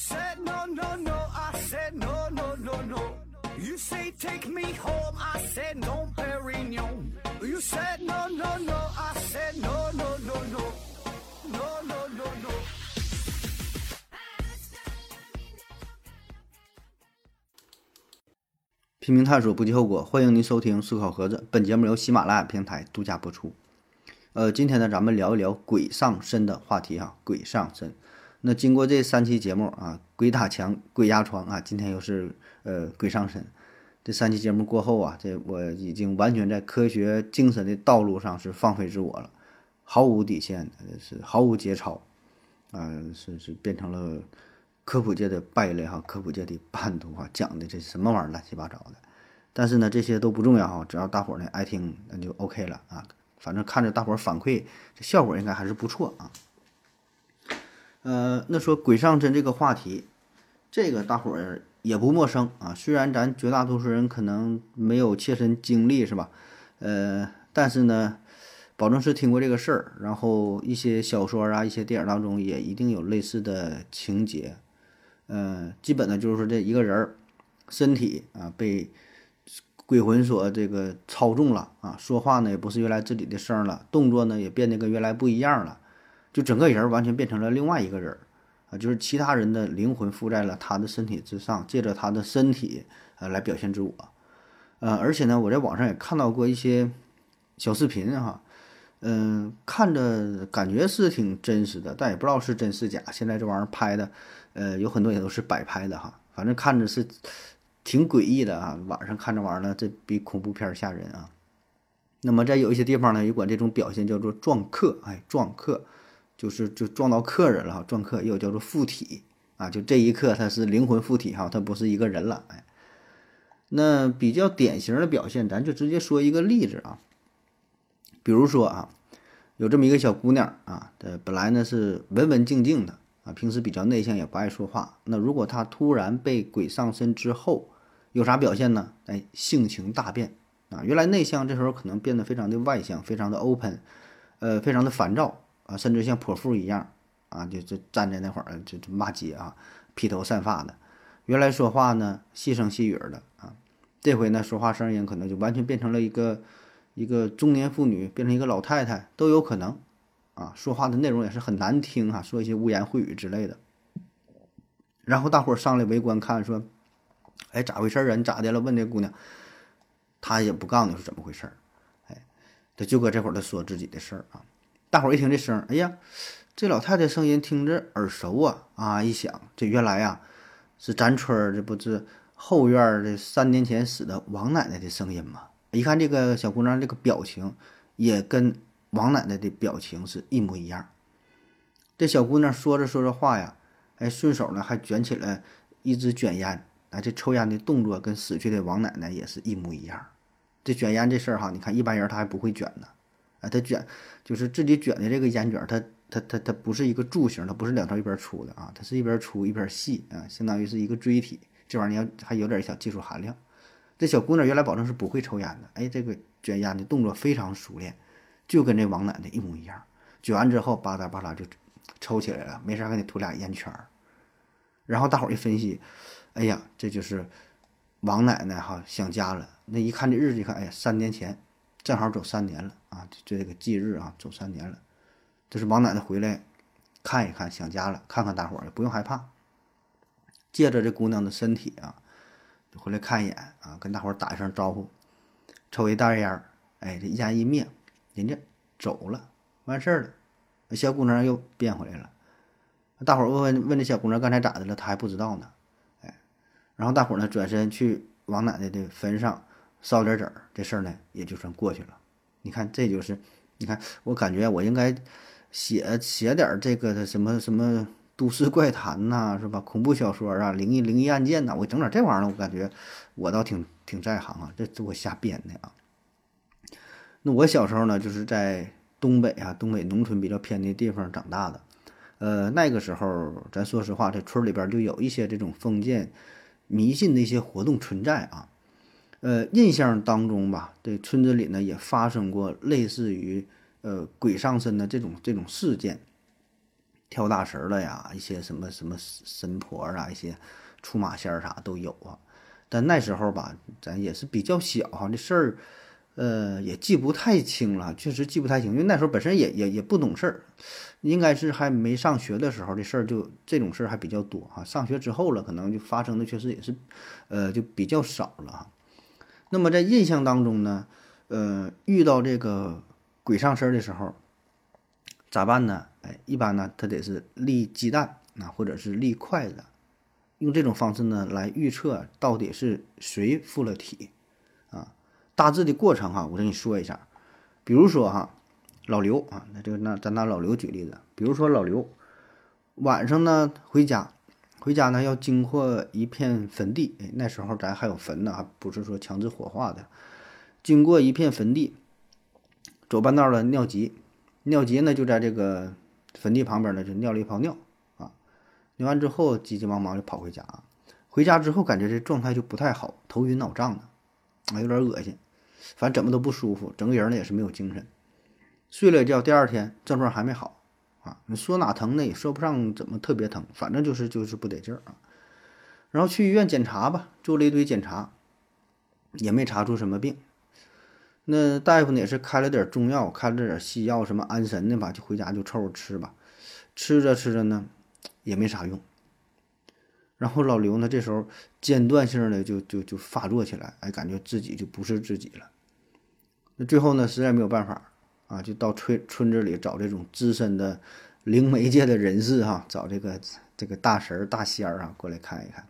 said no no no, I said no no no no. You say take me home, I said no, Perignon. You said no no no, I said no no no no, no no no no. 拼命探索，不计后果。欢迎您收听思考盒子，本节目由喜马拉雅平台独家播出。呃，今天呢，咱们聊一聊鬼上身的话题哈。鬼上身，那经过这三期节目啊，鬼打墙、鬼压床啊，今天又是呃鬼上身。这三期节目过后啊，这我已经完全在科学精神的道路上是放飞自我了，毫无底线，是毫无节操，啊，是是变成了。科普界的败类哈，科普界的叛徒哈，讲的这什么玩意儿乱七八糟的，但是呢，这些都不重要哈，只要大伙儿呢爱听，那就 OK 了啊。反正看着大伙儿反馈，这效果应该还是不错啊。呃，那说鬼上身这个话题，这个大伙儿也不陌生啊。虽然咱绝大多数人可能没有切身经历是吧？呃，但是呢，保证是听过这个事儿，然后一些小说啊、一些电影当中也一定有类似的情节。嗯，基本呢就是说这一个人儿身体啊被鬼魂所这个操纵了啊，说话呢也不是原来自己的声了，动作呢也变得跟原来不一样了，就整个人完全变成了另外一个人儿啊，就是其他人的灵魂附在了他的身体之上，借着他的身体呃来表现自我。呃，而且呢，我在网上也看到过一些小视频哈，嗯，看着感觉是挺真实的，但也不知道是真是假。现在这玩意儿拍的。呃，有很多也都是摆拍的哈，反正看着是挺诡异的啊。晚上看这玩意儿呢，这比恐怖片吓人啊。那么在有一些地方呢，也管这种表现叫做撞客，哎，撞客就是就撞到客人了哈，撞客又叫做附体啊，就这一刻他是灵魂附体哈，他不是一个人了，哎。那比较典型的表现，咱就直接说一个例子啊，比如说啊，有这么一个小姑娘啊，呃，本来呢是文文静静的。啊，平时比较内向，也不爱说话。那如果她突然被鬼上身之后，有啥表现呢？哎，性情大变啊！原来内向，这时候可能变得非常的外向，非常的 open，呃，非常的烦躁啊，甚至像泼妇一样啊，就就站在那会儿就就骂街啊，披头散发的。原来说话呢细声细语的啊，这回呢说话声音可能就完全变成了一个一个中年妇女，变成一个老太太都有可能。啊，说话的内容也是很难听哈，说一些污言秽语之类的。然后大伙儿上来围观看，说：“哎，咋回事儿啊？你咋的了？”问这姑娘，她也不告诉你是怎么回事儿。哎，她就搁这会儿她说自己的事儿啊。大伙儿一听这声，哎呀，这老太太声音听着耳熟啊！啊，一想，这原来呀是咱村儿这不是后院的三年前死的王奶奶的声音吗？一看这个小姑娘这个表情，也跟。王奶奶的表情是一模一样。这小姑娘说着说着话呀，哎，顺手呢还卷起了一支卷烟，哎，这抽烟的动作跟死去的王奶奶也是一模一样。这卷烟这事儿哈，你看一般人他还不会卷呢，哎，他卷就是自己卷的这个烟卷，它它它它不是一个柱形，它不是两头一边粗的啊，它是一边粗一边细啊，相当于是一个锥体。这玩意儿要还有点小技术含量。这小姑娘原来保证是不会抽烟的，哎，这个卷烟的动作非常熟练。就跟这王奶奶一模一样，卷完之后吧嗒吧嗒就抽起来了，没事给你吐俩烟圈儿。然后大伙儿一分析，哎呀，这就是王奶奶哈想家了。那一看这日子，一看，哎呀，三年前正好走三年了啊，就这个忌日啊，走三年了。这是王奶奶回来看一看，想家了，看看大伙儿也不用害怕。借着这姑娘的身体啊，回来看一眼啊，跟大伙儿打一声招呼，抽一袋烟儿，哎，这烟一灭。人家走了，完事儿了，小姑娘又变回来了。大伙儿问问问这小姑娘刚才咋的了，她还不知道呢。哎，然后大伙儿呢转身去王奶奶的坟上烧点纸儿，这事儿呢也就算过去了。你看，这就是，你看，我感觉我应该写写点这个什么什么都市怪谈呐，是吧？恐怖小说啊，灵异灵异案件呐，我整点这玩意儿，我感觉我倒挺挺在行啊。这这我瞎编的啊。那我小时候呢，就是在东北啊，东北农村比较偏的地方长大的。呃，那个时候，咱说实话，这村里边就有一些这种封建迷信的一些活动存在啊。呃，印象当中吧，这村子里呢也发生过类似于呃鬼上身的这种这种事件。跳大神了呀，一些什么什么神婆啊，一些出马仙儿啥都有啊。但那时候吧，咱也是比较小哈，这事儿，呃，也记不太清了，确实记不太清，因为那时候本身也也也不懂事儿，应该是还没上学的时候，这事儿就这种事儿还比较多哈。上学之后了，可能就发生的确实也是，呃，就比较少了哈。那么在印象当中呢，呃，遇到这个鬼上身的时候，咋办呢？哎，一般呢，他得是立鸡蛋啊，或者是立筷子。用这种方式呢来预测到底是谁附了体，啊，大致的过程哈，我跟你说一下。比如说哈，老刘啊，那就那咱拿老刘举例子。比如说老刘晚上呢回家，回家呢要经过一片坟地，哎，那时候咱还有坟呢，还不是说强制火化的。经过一片坟地，走半道了尿急，尿急呢就在这个坟地旁边呢就尿了一泡尿啊。尿完之后，急急忙忙就跑回家。回家之后，感觉这状态就不太好，头晕脑胀的，啊，有点恶心，反正怎么都不舒服，整个人呢也是没有精神。睡了觉，第二天症状还没好，啊，你说哪疼呢？也说不上怎么特别疼，反正就是就是不得劲儿啊。然后去医院检查吧，做了一堆检查，也没查出什么病。那大夫呢也是开了点中药，开了点西药，什么安神的吧，就回家就凑合吃吧。吃着吃着呢。也没啥用，然后老刘呢，这时候间断性的就就就发作起来，哎，感觉自己就不是自己了。那最后呢，实在没有办法啊，就到村村子里找这种资深的灵媒界的人士哈，找这个这个大神大仙儿啊过来看一看。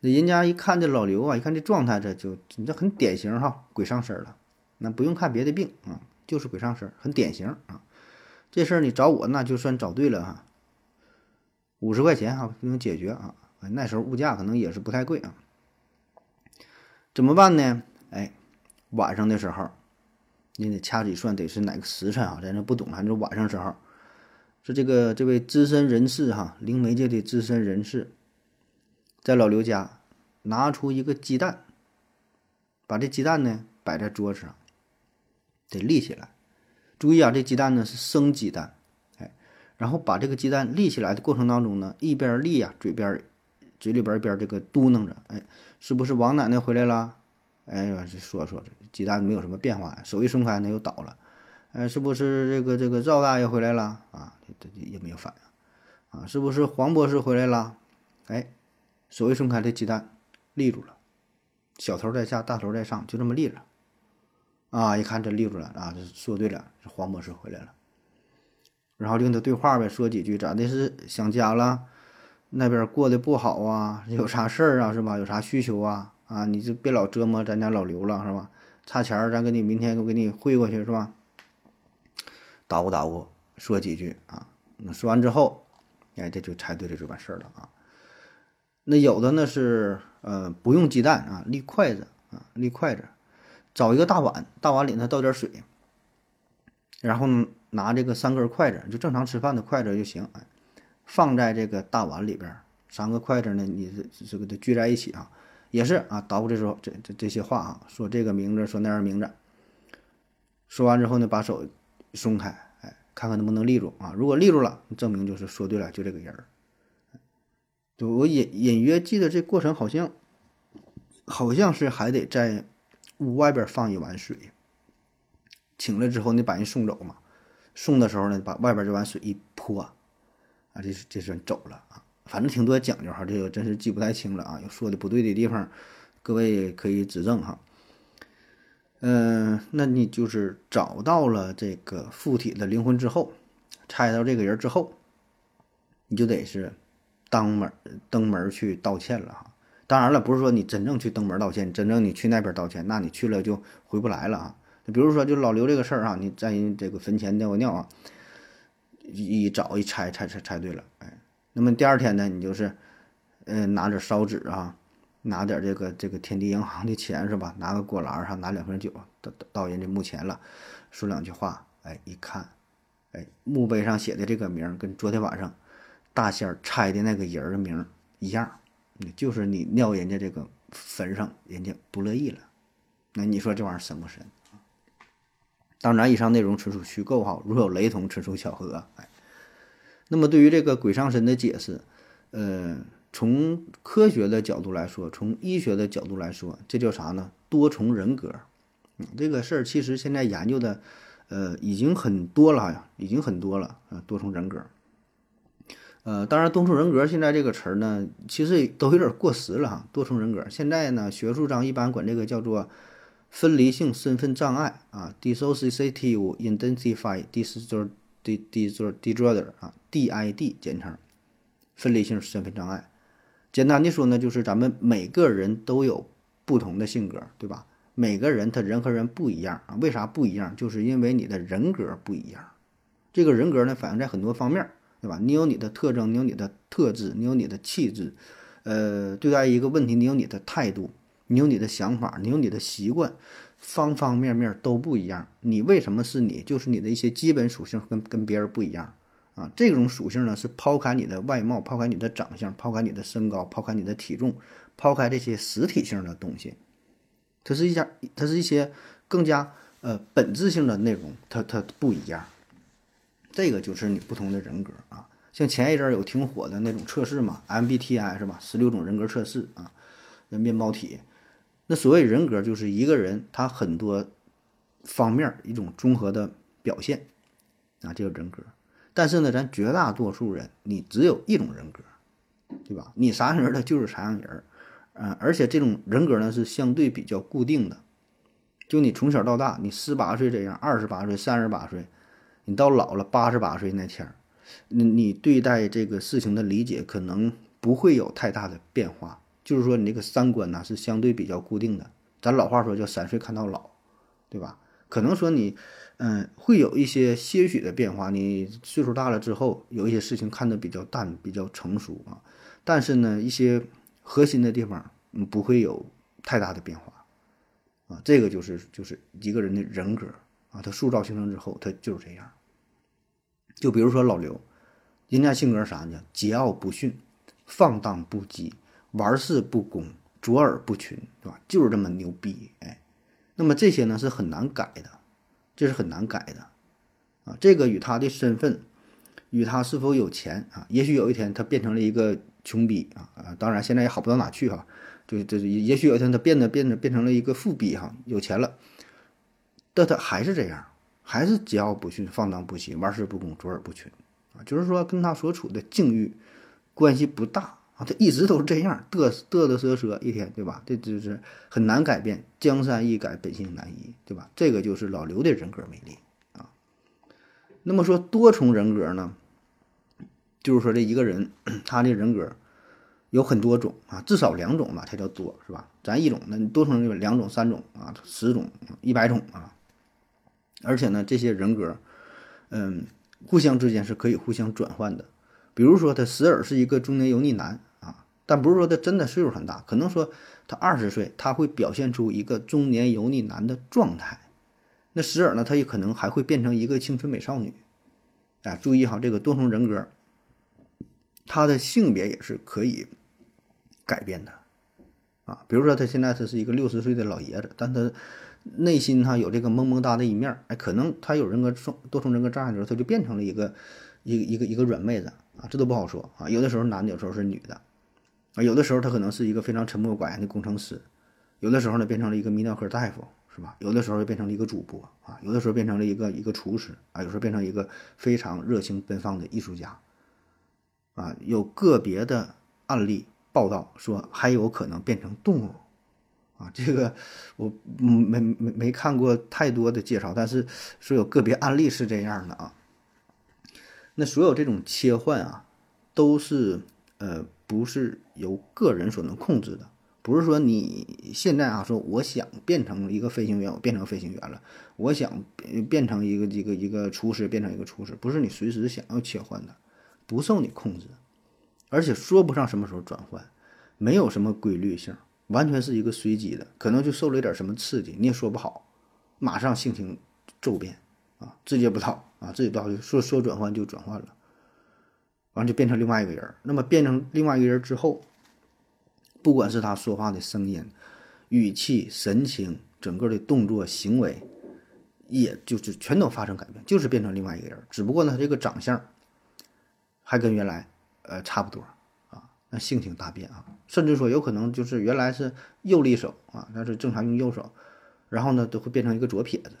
那人家一看这老刘啊，一看这状态，这就你这很典型哈，鬼上身了。那不用看别的病啊，就是鬼上身，很典型啊。这事儿你找我，那就算找对了哈。五十块钱哈就能解决啊！那时候物价可能也是不太贵啊。怎么办呢？哎，晚上的时候，你得掐指一算，得是哪个时辰啊？咱这不懂，还是晚上时候。是这个这位资深人士哈，灵媒界的资深人士，在老刘家拿出一个鸡蛋，把这鸡蛋呢摆在桌子上，得立起来。注意啊，这鸡蛋呢是生鸡蛋。哎然后把这个鸡蛋立起来的过程当中呢，一边立呀，嘴边嘴里边边这个嘟囔着，哎，是不是王奶奶回来了？哎呀，说说鸡蛋没有什么变化，手一松开呢又倒了，哎，是不是这个这个赵大爷回来了？啊，这也没有反应，啊，是不是黄博士回来了？哎，手一松开，这鸡蛋立住了，小头在下，大头在上，就这么立着，啊，一看这立住了啊，说对了，是黄博士回来了。然后跟他对话呗，说几句，咋的？是想家了？那边过得不好啊？有啥事儿啊？是吧？有啥需求啊？啊，你就别老折磨咱家老刘了，是吧？差钱儿，咱给你明天我给你汇过去，是吧？捣鼓捣鼓，说几句啊。那说完之后，哎，这就猜对了，就完事儿了啊。那有的呢是呃不用鸡蛋啊，立筷子啊，立筷子，找一个大碗，大碗里呢倒点水，然后。拿这个三根筷子，就正常吃饭的筷子就行，哎，放在这个大碗里边，三个筷子呢，你这这个得聚在一起啊，也是啊，捣鼓的时候这这这些话啊，说这个名字，说那样名字，说完之后呢，把手松开，哎，看看能不能立住啊，如果立住了，证明就是说对了，就这个人儿。就我隐隐约记得这过程好像，好像是还得在屋外边放一碗水，请了之后你把人送走嘛。送的时候呢，把外边这碗水一泼，啊，这这算走了啊，反正挺多讲究哈，这个真是记不太清了啊，有说的不对的地方，各位可以指正哈。嗯，那你就是找到了这个附体的灵魂之后，猜到这个人之后，你就得是当门登门去道歉了哈。当然了，不是说你真正去登门道歉，真正你去那边道歉，那你去了就回不来了啊。比如说，就老刘这个事儿啊，你在人这个坟前尿个尿啊，一找一猜猜猜猜对了，哎，那么第二天呢，你就是，嗯，拿点烧纸啊，拿点这个这个天地银行的钱是吧？拿个果篮哈拿两瓶酒到到人家墓前了，说两句话，哎，一看，哎，墓碑上写的这个名跟昨天晚上大仙儿拆的那个人的名一样，就是你尿人家这个坟上，人家不乐意了，那你说这玩意儿神不神？当然，以上内容纯属虚构哈，如有雷同，纯属巧合。哎，那么对于这个鬼上身的解释，呃，从科学的角度来说，从医学的角度来说，这叫啥呢？多重人格。嗯，这个事儿其实现在研究的，呃，已经很多了呀，已经很多了啊，多重人格。呃，当然，多重人格现在这个词儿呢，其实都有点过时了哈。多重人格现在呢，学术上一般管这个叫做分离性身份障碍啊，dissociative identity disorder identity disorder disorder 啊，DID 简称，分离性身份障碍。简单的说呢，就是咱们每个人都有不同的性格，对吧？每个人他人和人不一样啊，为啥不一样？就是因为你的人格不一样。这个人格呢，反映在很多方面。对吧？你有你的特征，你有你的特质，你有你的气质，呃，对待一个问题，你有你的态度，你有你的想法，你有你的习惯，方方面面都不一样。你为什么是你？就是你的一些基本属性跟跟别人不一样啊。这种属性呢，是抛开你的外貌，抛开你的长相，抛开你的身高，抛开你的体重，抛开这些实体性的东西，它是一家，它是一些更加呃本质性的内容，它它不一样。这个就是你不同的人格啊，像前一阵有挺火的那种测试嘛，MBTI 是吧？十六种人格测试啊，那面包体。那所谓人格就是一个人他很多方面一种综合的表现啊，这个人格。但是呢，咱绝大多数人你只有一种人格，对吧？你啥样人他就是啥样人儿，嗯，而且这种人格呢是相对比较固定的，就你从小到大，你十八岁这样，二十八岁、三十八岁。你到老了八十八岁那天，你你对待这个事情的理解可能不会有太大的变化，就是说你这个三观呢是相对比较固定的。咱老话说叫三岁看到老，对吧？可能说你，嗯，会有一些些许的变化。你岁数大了之后，有一些事情看得比较淡，比较成熟啊。但是呢，一些核心的地方，嗯，不会有太大的变化，啊，这个就是就是一个人的人格啊，他塑造形成之后，他就是这样。就比如说老刘，人家性格啥呢？桀骜不驯，放荡不羁，玩世不恭，卓尔不群，对吧？就是这么牛逼，哎，那么这些呢是很难改的，这是很难改的，啊，这个与他的身份，与他是否有钱啊，也许有一天他变成了一个穷逼啊啊，当然现在也好不到哪去哈，就这也许有一天他变得变得变成了一个富逼哈，有钱了，但他还是这样。还是桀骜不驯、放荡不羁、玩世不恭、卓尔不群啊，就是说跟他所处的境遇关系不大啊，他一直都是这样，嘚嘚嘚瑟瑟一天，对吧？这就是很难改变，江山易改，本性难移，对吧？这个就是老刘的人格魅力啊。那么说多重人格呢，就是说这一个人他的人格有很多种啊，至少两种吧才叫多，是吧？咱一种，那多重人格两种、三种啊，十种、一百种啊。而且呢，这些人格，嗯，互相之间是可以互相转换的。比如说，他时而是一个中年油腻男，但不是说他真的岁数很大，可能说他二十岁，他会表现出一个中年油腻男的状态。那时而呢，他也可能还会变成一个青春美少女。哎，注意哈，这个多重人格，他的性别也是可以改变的啊。比如说，他现在他是一个六十岁的老爷子，但他。内心他有这个萌萌哒的一面，哎，可能他有人格双多重人格障碍的时候，他就变成了一个一个一个一个软妹子啊，这都不好说啊。有的时候男的，有时候是女的啊。有的时候他可能是一个非常沉默寡言的工程师，有的时候呢变成了一个泌尿科大夫，是吧？有的时候又变成了一个主播啊，有的时候变成了一个一个厨师啊，有时候变成一个非常热情奔放的艺术家啊。有个别的案例报道说，还有可能变成动物。啊，这个我没没没看过太多的介绍，但是说有个别案例是这样的啊。那所有这种切换啊，都是呃不是由个人所能控制的，不是说你现在啊说我想变成一个飞行员，我变成飞行员了；我想变成一个一个一个厨师，变成一个厨师，不是你随时想要切换的，不受你控制，而且说不上什么时候转换，没有什么规律性。完全是一个随机的，可能就受了一点什么刺激，你也说不好，马上性情骤变啊，直接不到啊，直接不到就说说转换就转换了，完就变成另外一个人。那么变成另外一个人之后，不管是他说话的声音、语气、神情，整个的动作行为，也就是全都发生改变，就是变成另外一个人。只不过呢，这个长相还跟原来呃差不多啊，那性情大变啊，甚至说有可能就是原来是右利手啊，那是正常用右手，然后呢都会变成一个左撇子，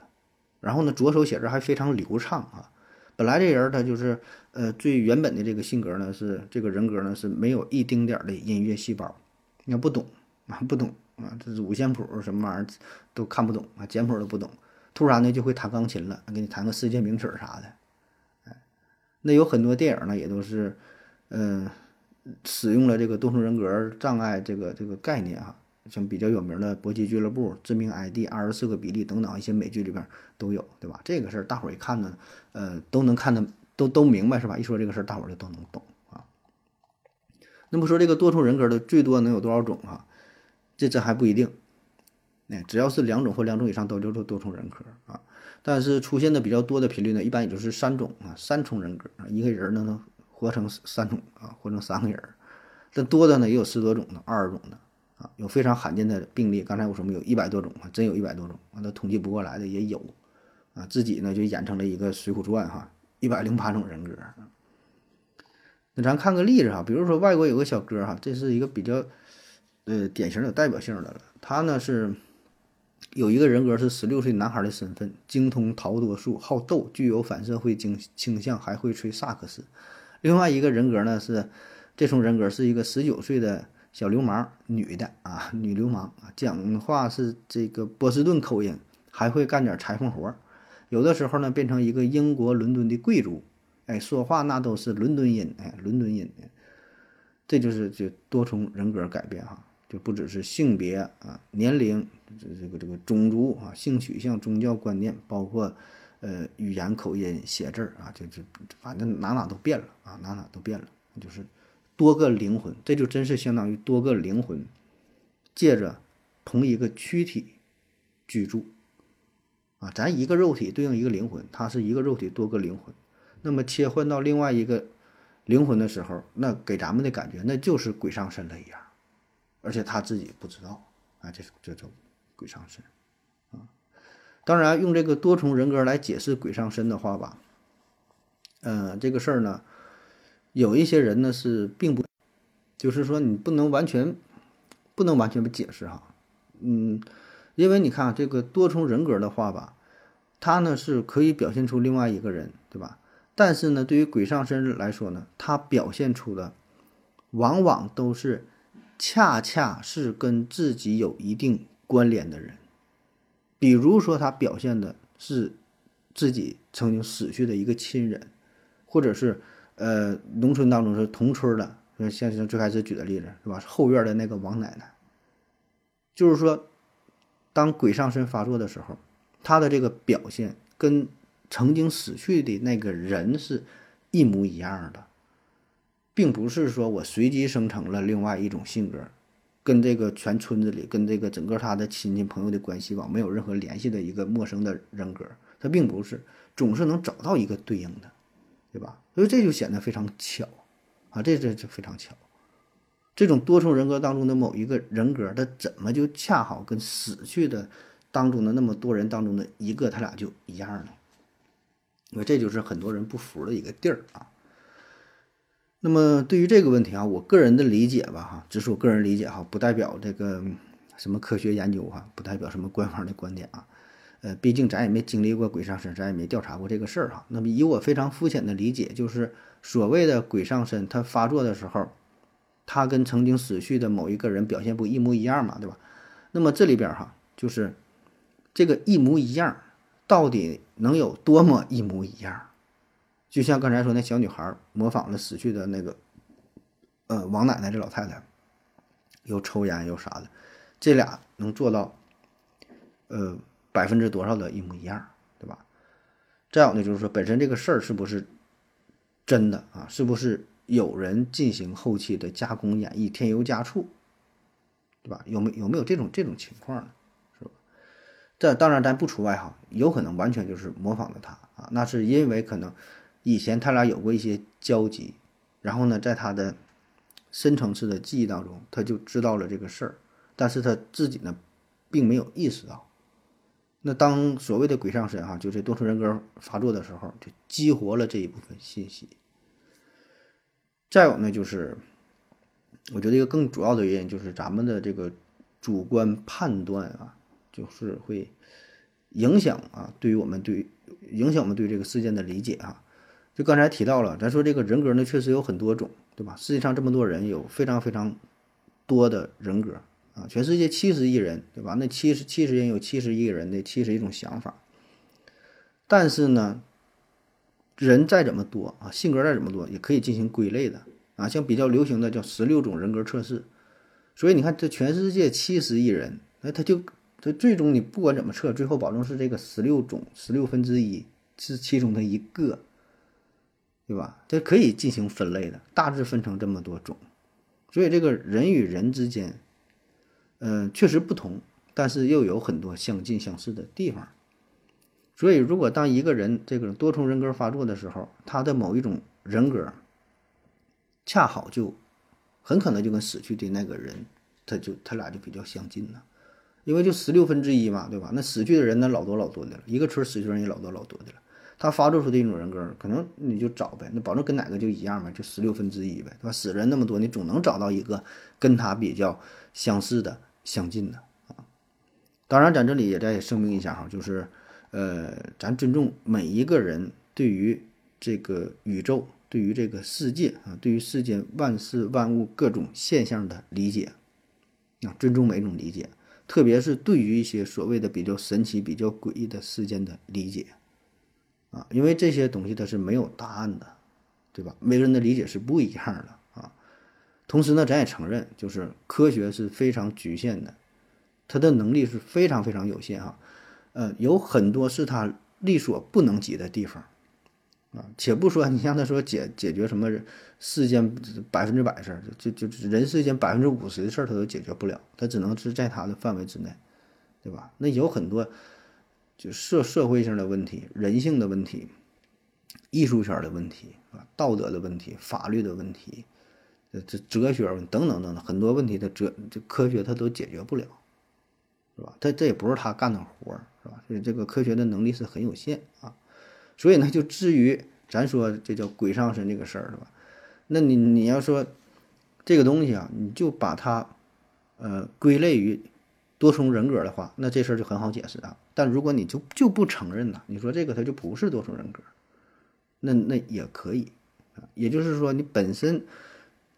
然后呢左手写字还非常流畅啊。本来这人他就是呃最原本的这个性格呢是这个人格呢是没有一丁点儿的音乐细胞，你看不懂啊不懂啊，这是五线谱什么玩意儿都看不懂啊，简谱都不懂，突然呢就会弹钢琴了，给你弹个世界名曲啥的。那有很多电影呢，也都是，嗯，使用了这个多重人格障碍这个这个概念啊，像比较有名的《搏击俱乐部》《致命 ID》《二十四个比利》等等一些美剧里边都有，对吧？这个事儿大伙一看呢，呃，都能看得都都明白是吧？一说这个事儿，大伙儿就都能懂啊。那么说这个多重人格的最多能有多少种啊？这这还不一定，哎，只要是两种或两种以上都叫做多重人格啊。但是出现的比较多的频率呢，一般也就是三种啊，三重人格啊，一个人呢能活成三种啊，活成三个人。但多的呢也有十多种的，二十种的有非常罕见的病例。刚才我说没有一百多种啊，真有一百多种啊，那统计不过来的也有啊。自己呢就演成了一个《水浒传》哈，一百零八种人格。那咱看个例子哈，比如说外国有个小哥哈，这是一个比较呃典型有代表性的了，他呢是。有一个人格是十六岁男孩的身份，精通逃脱术，好斗，具有反社会倾倾向，还会吹萨克斯。另外一个人格呢是，这重人格是一个十九岁的小流氓，女的啊，女流氓，讲话是这个波士顿口音，还会干点裁缝活儿。有的时候呢变成一个英国伦敦的贵族，哎，说话那都是伦敦音，哎，伦敦音。这就是就多重人格改变哈。就不只是性别啊、年龄、这这个这个种族啊、性取向、宗教观念，包括呃语言口音、写字儿啊，就就反正哪哪都变了啊，哪哪都变了，就是多个灵魂，这就真是相当于多个灵魂借着同一个躯体居住啊。咱一个肉体对应一个灵魂，它是一个肉体多个灵魂，那么切换到另外一个灵魂的时候，那给咱们的感觉那就是鬼上身了一样。而且他自己不知道啊，这这叫鬼上身啊。当然，用这个多重人格来解释鬼上身的话吧，嗯，这个事儿呢，有一些人呢是并不，就是说你不能完全不能完全不解释哈，嗯，因为你看这个多重人格的话吧，他呢是可以表现出另外一个人，对吧？但是呢，对于鬼上身来说呢，他表现出的往往都是。恰恰是跟自己有一定关联的人，比如说他表现的是自己曾经死去的一个亲人，或者是呃农村当中是同村的，像像最开始举的例子是吧？后院的那个王奶奶，就是说，当鬼上身发作的时候，他的这个表现跟曾经死去的那个人是一模一样的。并不是说我随机生成了另外一种性格，跟这个全村子里、跟这个整个他的亲戚朋友的关系网没有任何联系的一个陌生的人格，他并不是总是能找到一个对应的，对吧？所以这就显得非常巧啊，这这就非常巧。这种多重人格当中的某一个人格，他怎么就恰好跟死去的当中的那么多人当中的一个，他俩就一样呢？因为这就是很多人不服的一个地儿啊。那么对于这个问题啊，我个人的理解吧，哈，只是我个人理解哈，不代表这个什么科学研究哈，不代表什么官方的观点啊。呃，毕竟咱也没经历过鬼上身，咱也没调查过这个事儿哈。那么以我非常肤浅的理解，就是所谓的鬼上身，它发作的时候，它跟曾经死去的某一个人表现不一模一样嘛，对吧？那么这里边哈，就是这个一模一样，到底能有多么一模一样？就像刚才说那小女孩模仿了死去的那个，呃，王奶奶这老太太，又抽烟又啥的，这俩能做到，呃，百分之多少的一模一样，对吧？再有呢，就是说本身这个事儿是不是真的啊？是不是有人进行后期的加工演绎、添油加醋，对吧？有没有没有这种这种情况呢？是吧？这当然咱不除外哈，有可能完全就是模仿的他啊，那是因为可能。以前他俩有过一些交集，然后呢，在他的深层次的记忆当中，他就知道了这个事儿，但是他自己呢，并没有意识到。那当所谓的鬼上身哈，就是多重人格发作的时候，就激活了这一部分信息。再有呢，就是我觉得一个更主要的原因就是咱们的这个主观判断啊，就是会影响啊，对于我们对影响我们对这个事件的理解啊。就刚才提到了，咱说这个人格呢，确实有很多种，对吧？世界上这么多人，有非常非常多的人格啊，全世界七十亿人，对吧？那七十七十人有七十亿人的七十一种想法。但是呢，人再怎么多啊，性格再怎么多，也可以进行归类的啊。像比较流行的叫十六种人格测试，所以你看，这全世界七十亿人，那他就他最终你不管怎么测，最后保证是这个十六种十六分之一是其中的一个。对吧？这可以进行分类的，大致分成这么多种，所以这个人与人之间，嗯，确实不同，但是又有很多相近相似的地方。所以，如果当一个人这个多重人格发作的时候，他的某一种人格，恰好就很可能就跟死去的那个人，他就他俩就比较相近了，因为就十六分之一嘛，对吧？那死去的人那老多老多的了，一个村死去人也老多老多的了。他发作出的一种人格，可能你就找呗，那保证跟哪个就一样呗，就十六分之一呗，对吧？死人那么多，你总能找到一个跟他比较相似的、相近的啊。当然，咱这里也再声明一下哈，就是，呃，咱尊重每一个人对于这个宇宙、对于这个世界啊、对于世间万事万物各种现象的理解啊，尊重每一种理解，特别是对于一些所谓的比较神奇、比较诡异的事件的理解。啊，因为这些东西它是没有答案的，对吧？每个人的理解是不一样的啊。同时呢，咱也承认，就是科学是非常局限的，它的能力是非常非常有限哈。呃，有很多是它力所不能及的地方啊。且不说你像他说解解决什么世间百分之百事儿，就就人世间百分之五十的事儿，他都解决不了，他只能是在他的范围之内，对吧？那有很多。就社社会性的问题、人性的问题、艺术圈的问题啊、道德的问题、法律的问题、这这哲学问等等等等很多问题的哲这科学它都解决不了，是吧？它这也不是他干的活儿，是吧？所以这个科学的能力是很有限啊。所以呢，就至于咱说这叫鬼上身这个事儿，是吧？那你你要说这个东西啊，你就把它呃归类于。多重人格的话，那这事儿就很好解释啊。但如果你就就不承认呢？你说这个它就不是多重人格，那那也可以啊。也就是说，你本身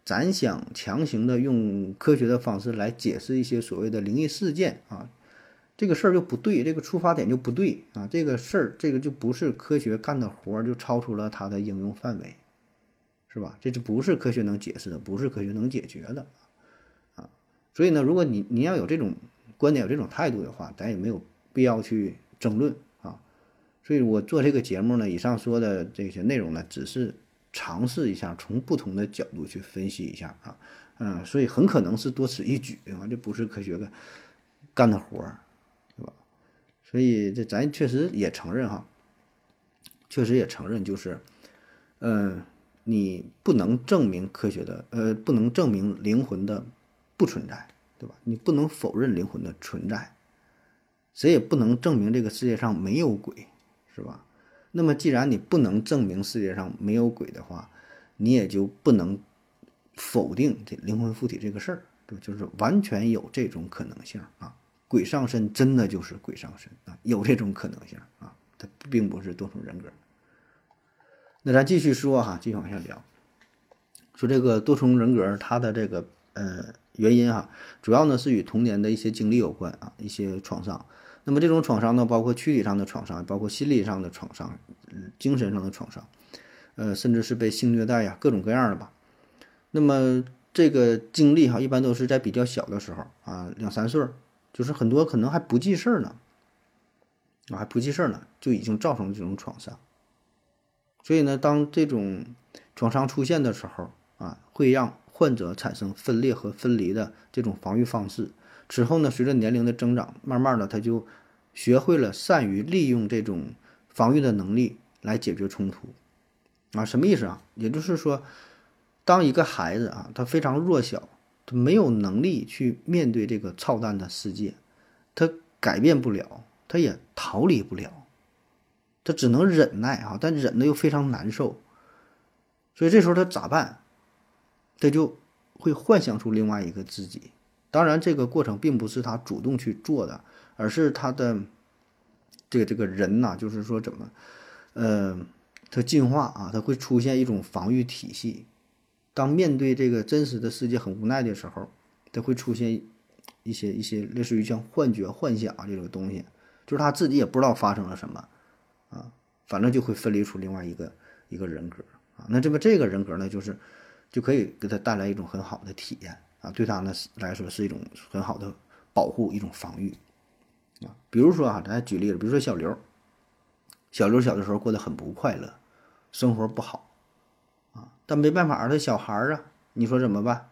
咱想强行的用科学的方式来解释一些所谓的灵异事件啊，这个事儿就不对，这个出发点就不对啊。这个事儿这个就不是科学干的活儿，就超出了它的应用范围，是吧？这就不是科学能解释的，不是科学能解决的啊。所以呢，如果你你要有这种。观点有这种态度的话，咱也没有必要去争论啊。所以我做这个节目呢，以上说的这些内容呢，只是尝试一下从不同的角度去分析一下啊。嗯，所以很可能是多此一举啊，这不是科学的干的活儿，对吧？所以这咱确实也承认哈，确实也承认，就是，嗯，你不能证明科学的，呃，不能证明灵魂的不存在。对吧？你不能否认灵魂的存在，谁也不能证明这个世界上没有鬼，是吧？那么既然你不能证明世界上没有鬼的话，你也就不能否定这灵魂附体这个事儿，对吧？就是完全有这种可能性啊！鬼上身真的就是鬼上身啊，有这种可能性啊，它并不是多重人格。那咱继续说哈，继续往下聊，说这个多重人格它的这个呃。原因哈，主要呢是与童年的一些经历有关啊，一些创伤。那么这种创伤呢，包括躯体上的创伤，包括心理上的创伤，嗯，精神上的创伤，呃，甚至是被性虐待呀，各种各样的吧。那么这个经历哈，一般都是在比较小的时候啊，两三岁，就是很多可能还不记事儿呢，啊，还不记事儿呢，就已经造成这种创伤。所以呢，当这种创伤出现的时候啊，会让。患者产生分裂和分离的这种防御方式，之后呢，随着年龄的增长，慢慢的他就学会了善于利用这种防御的能力来解决冲突，啊，什么意思啊？也就是说，当一个孩子啊，他非常弱小，他没有能力去面对这个操蛋的世界，他改变不了，他也逃离不了，他只能忍耐啊，但忍的又非常难受，所以这时候他咋办？他就会幻想出另外一个自己。当然，这个过程并不是他主动去做的，而是他的这个这个人呐，就是说怎么，呃，他进化啊，他会出现一种防御体系。当面对这个真实的世界很无奈的时候，他会出现一些一些类似于像幻觉、幻想这种东西，就是他自己也不知道发生了什么啊，反正就会分离出另外一个一个人格啊。那这么这个人格呢，就是就可以给他带来一种很好的体验。啊，对他呢来说是一种很好的保护，一种防御啊。比如说啊，咱举例子，比如说小刘，小刘小的时候过得很不快乐，生活不好啊，但没办法，他小孩儿啊，你说怎么办？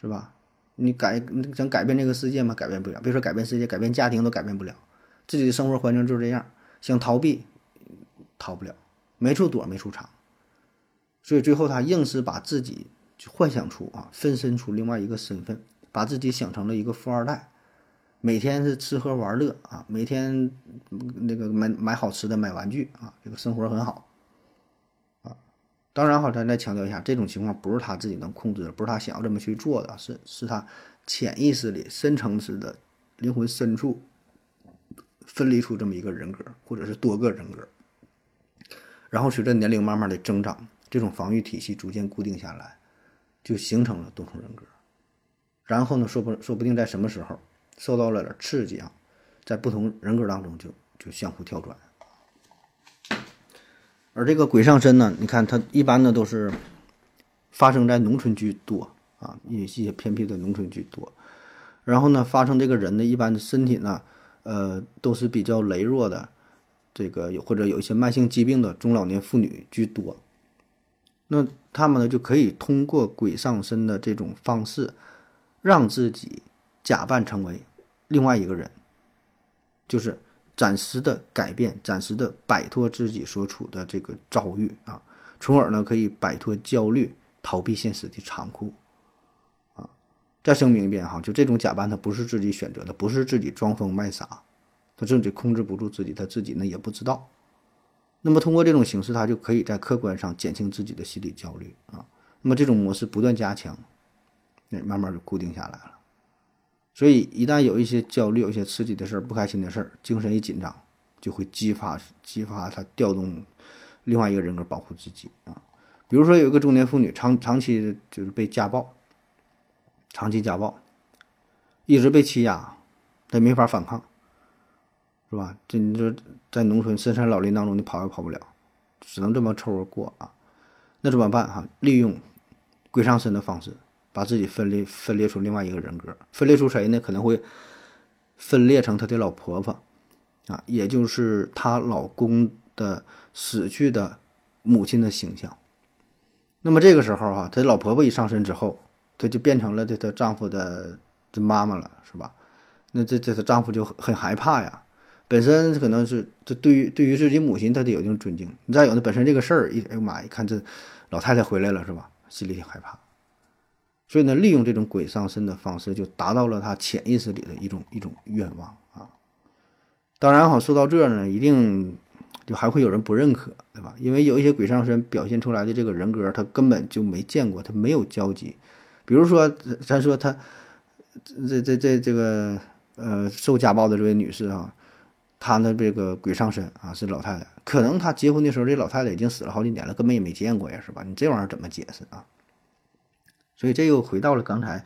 是吧？你改想改变这个世界吗？改变不了。别说改变世界，改变家庭都改变不了。自己的生活环境就是这样，想逃避，逃不了，没处躲，没处藏。所以最后他硬是把自己。幻想出啊，分身出另外一个身份，把自己想成了一个富二代，每天是吃喝玩乐啊，每天那个买买好吃的，买玩具啊，这个生活很好啊。当然，好，咱再强调一下，这种情况不是他自己能控制的，不是他想要这么去做的，是是他潜意识里深层次的灵魂深处分离出这么一个人格，或者是多个人格。然后随着年龄慢慢的增长，这种防御体系逐渐固定下来。就形成了多重人格，然后呢，说不说不定在什么时候受到了刺激啊，在不同人格当中就就相互跳转。而这个鬼上身呢，你看它一般呢都是发生在农村居多啊，一些偏僻的农村居多。然后呢，发生这个人呢，一般身体呢，呃，都是比较羸弱的，这个有或者有一些慢性疾病的中老年妇女居多。那他们呢就可以通过鬼上身的这种方式，让自己假扮成为另外一个人，就是暂时的改变，暂时的摆脱自己所处的这个遭遇啊，从而呢可以摆脱焦虑，逃避现实的残酷啊。再声明一遍哈，就这种假扮，他不是自己选择的，不是自己装疯卖傻，他自己控制不住自己，他自己呢也不知道。那么通过这种形式，他就可以在客观上减轻自己的心理焦虑啊。那么这种模式不断加强，那慢慢就固定下来了。所以一旦有一些焦虑、有一些刺激的事儿、不开心的事儿，精神一紧张，就会激发激发他调动另外一个人格保护自己啊。比如说有一个中年妇女长长期就是被家暴，长期家暴，一直被欺压，她没法反抗。是吧？这你说在农村深山老林当中，你跑也跑不了，只能这么凑合过啊。那怎么办哈？利用鬼上身的方式，把自己分裂分裂出另外一个人格，分裂出谁呢？可能会分裂成她的老婆婆啊，也就是她老公的死去的母亲的形象。那么这个时候哈，她老婆婆一上身之后，她就变成了这她丈夫的这妈妈了，是吧？那这这她丈夫就很害怕呀。本身可能是这对于对于自己母亲，他得有一定尊敬。你再有呢，本身这个事儿，一哎呦妈，一看这老太太回来了，是吧？心里挺害怕。所以呢，利用这种鬼上身的方式，就达到了他潜意识里的一种一种愿望啊。当然哈，说到这儿呢，一定就还会有人不认可，对吧？因为有一些鬼上身表现出来的这个人格，他根本就没见过，他没有交集。比如说，咱说他这这这这个呃受家暴的这位女士啊。他的这个鬼上身啊，是老太太。可能他结婚的时候，这老太太已经死了好几年了，根本也没见过呀，是吧？你这玩意儿怎么解释啊？所以这又回到了刚才，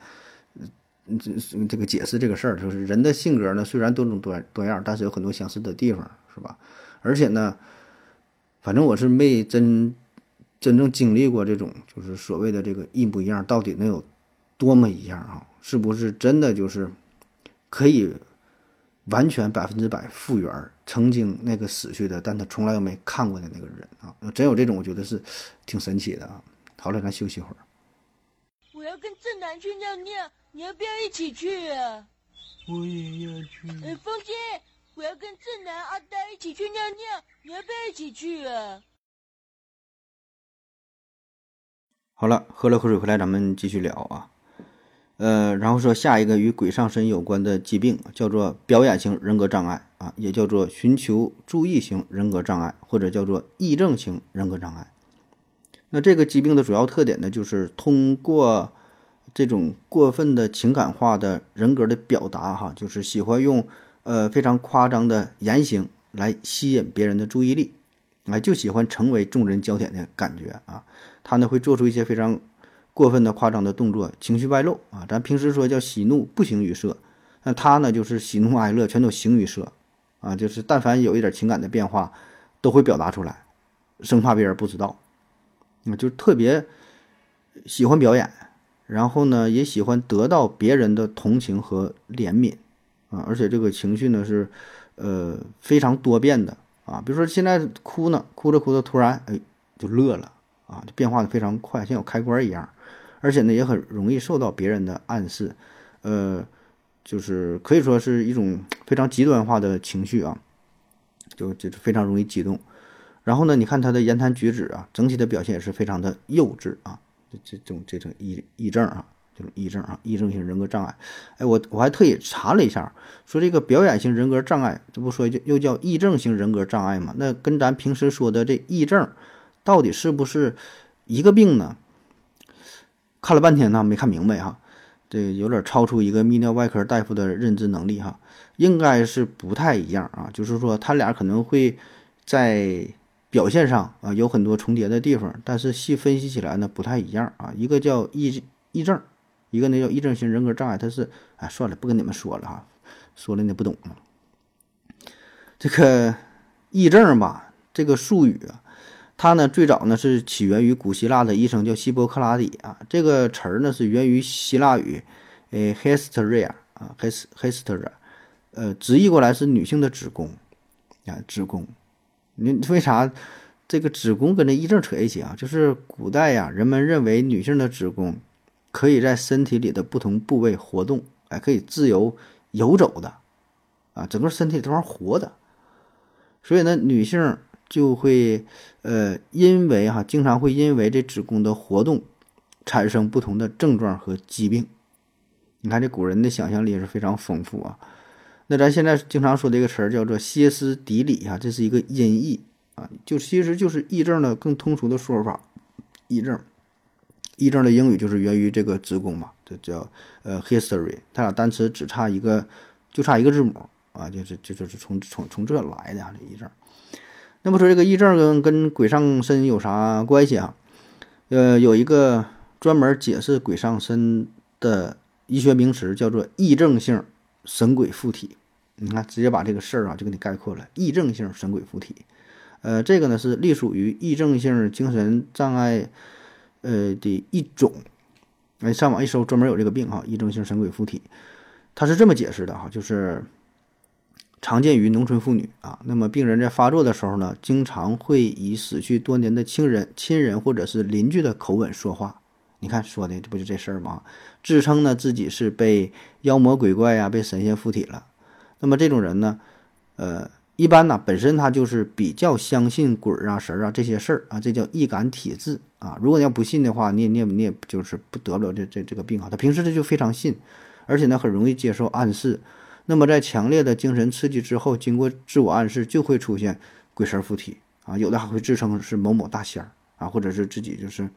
嗯，这这个解释这个事儿，就是人的性格呢，虽然多种多多样，但是有很多相似的地方，是吧？而且呢，反正我是没真真正经历过这种，就是所谓的这个一模一样，到底能有多么一样啊？是不是真的就是可以？完全百分之百复原曾经那个死去的，但他从来都没看过的那个人啊！真有这种，我觉得是挺神奇的啊！好了，咱休息会儿。我要跟正南去尿尿，你要不要一起去啊？我也要去。哎，风姐，我要跟正南、阿呆一起去尿尿，你要不要一起去啊？好了，喝了口水回来，咱们继续聊啊。呃，然后说下一个与鬼上身有关的疾病叫做表演型人格障碍啊，也叫做寻求注意型人格障碍，或者叫做癔症型人格障碍。那这个疾病的主要特点呢，就是通过这种过分的情感化的人格的表达哈，就是喜欢用呃非常夸张的言行来吸引别人的注意力，哎，就喜欢成为众人焦点的感觉啊。他呢会做出一些非常过分的夸张的动作，情绪外露啊。咱平时说叫喜怒不形于色，那他呢就是喜怒哀乐全都形于色啊，就是但凡有一点情感的变化，都会表达出来，生怕别人不知道，啊，就特别喜欢表演。然后呢，也喜欢得到别人的同情和怜悯，啊，而且这个情绪呢是，呃，非常多变的啊。比如说现在哭呢，哭着哭着突然哎就乐了啊，就变化的非常快，像有开关一样。而且呢，也很容易受到别人的暗示，呃，就是可以说是一种非常极端化的情绪啊，就就是非常容易激动。然后呢，你看他的言谈举止啊，整体的表现也是非常的幼稚啊。这种这种抑抑症啊，这种抑症啊，抑症型人格障碍。哎，我我还特意查了一下，说这个表演型人格障碍，这不说就又叫抑症型人格障碍嘛？那跟咱平时说的这抑症，到底是不是一个病呢？看了半天呢，没看明白哈，这有点超出一个泌尿外科大夫的认知能力哈，应该是不太一样啊，就是说他俩可能会在。表现上啊有很多重叠的地方，但是细分析起来呢不太一样啊。一个叫抑抑症，一个呢叫抑症型人格障碍。它是哎算了，不跟你们说了哈，说了你不懂了。这个抑症吧，这个术语啊，它呢最早呢是起源于古希腊的医生叫希波克拉底啊。这个词儿呢是源于希腊语，诶，hysteria 啊，hysteria，呃，直译过来是女性的子宫啊，子宫。你为啥这个子宫跟这癔症扯一起啊？就是古代呀，人们认为女性的子宫可以在身体里的不同部位活动，哎，可以自由游走的，啊，整个身体都是活的，所以呢，女性就会呃，因为哈，经常会因为这子宫的活动产生不同的症状和疾病。你看这古人的想象力也是非常丰富啊。那咱现在经常说这个词儿叫做歇斯底里啊，这是一个音译啊，就其实就是癔症的更通俗的说法。癔症，癔症的英语就是源于这个子宫嘛，这叫呃 history，它俩单词只差一个，就差一个字母啊，就是就就是从从从这来的啊，这癔症。那么说这个癔症跟跟鬼上身有啥关系啊？呃，有一个专门解释鬼上身的医学名词叫做癔症性。神鬼附体，你看，直接把这个事儿啊就给你概括了。癔症性神鬼附体，呃，这个呢是隶属于癔症性精神障碍，呃的一种。哎，上网一搜，专门有这个病哈，癔症性神鬼附体。他是这么解释的哈，就是常见于农村妇女啊。那么病人在发作的时候呢，经常会以死去多年的亲人、亲人或者是邻居的口吻说话。你看说的这不就这事儿吗？自称呢自己是被妖魔鬼怪呀、被神仙附体了。那么这种人呢，呃，一般呢本身他就是比较相信鬼儿啊、神儿啊这些事儿啊，这叫易感体质啊。如果你要不信的话，你也你也你也就是不得不了这这这个病啊。他平时他就非常信，而且呢很容易接受暗示。那么在强烈的精神刺激之后，经过自我暗示，就会出现鬼神附体啊。有的还会自称是某某大仙儿啊，或者是自己就是。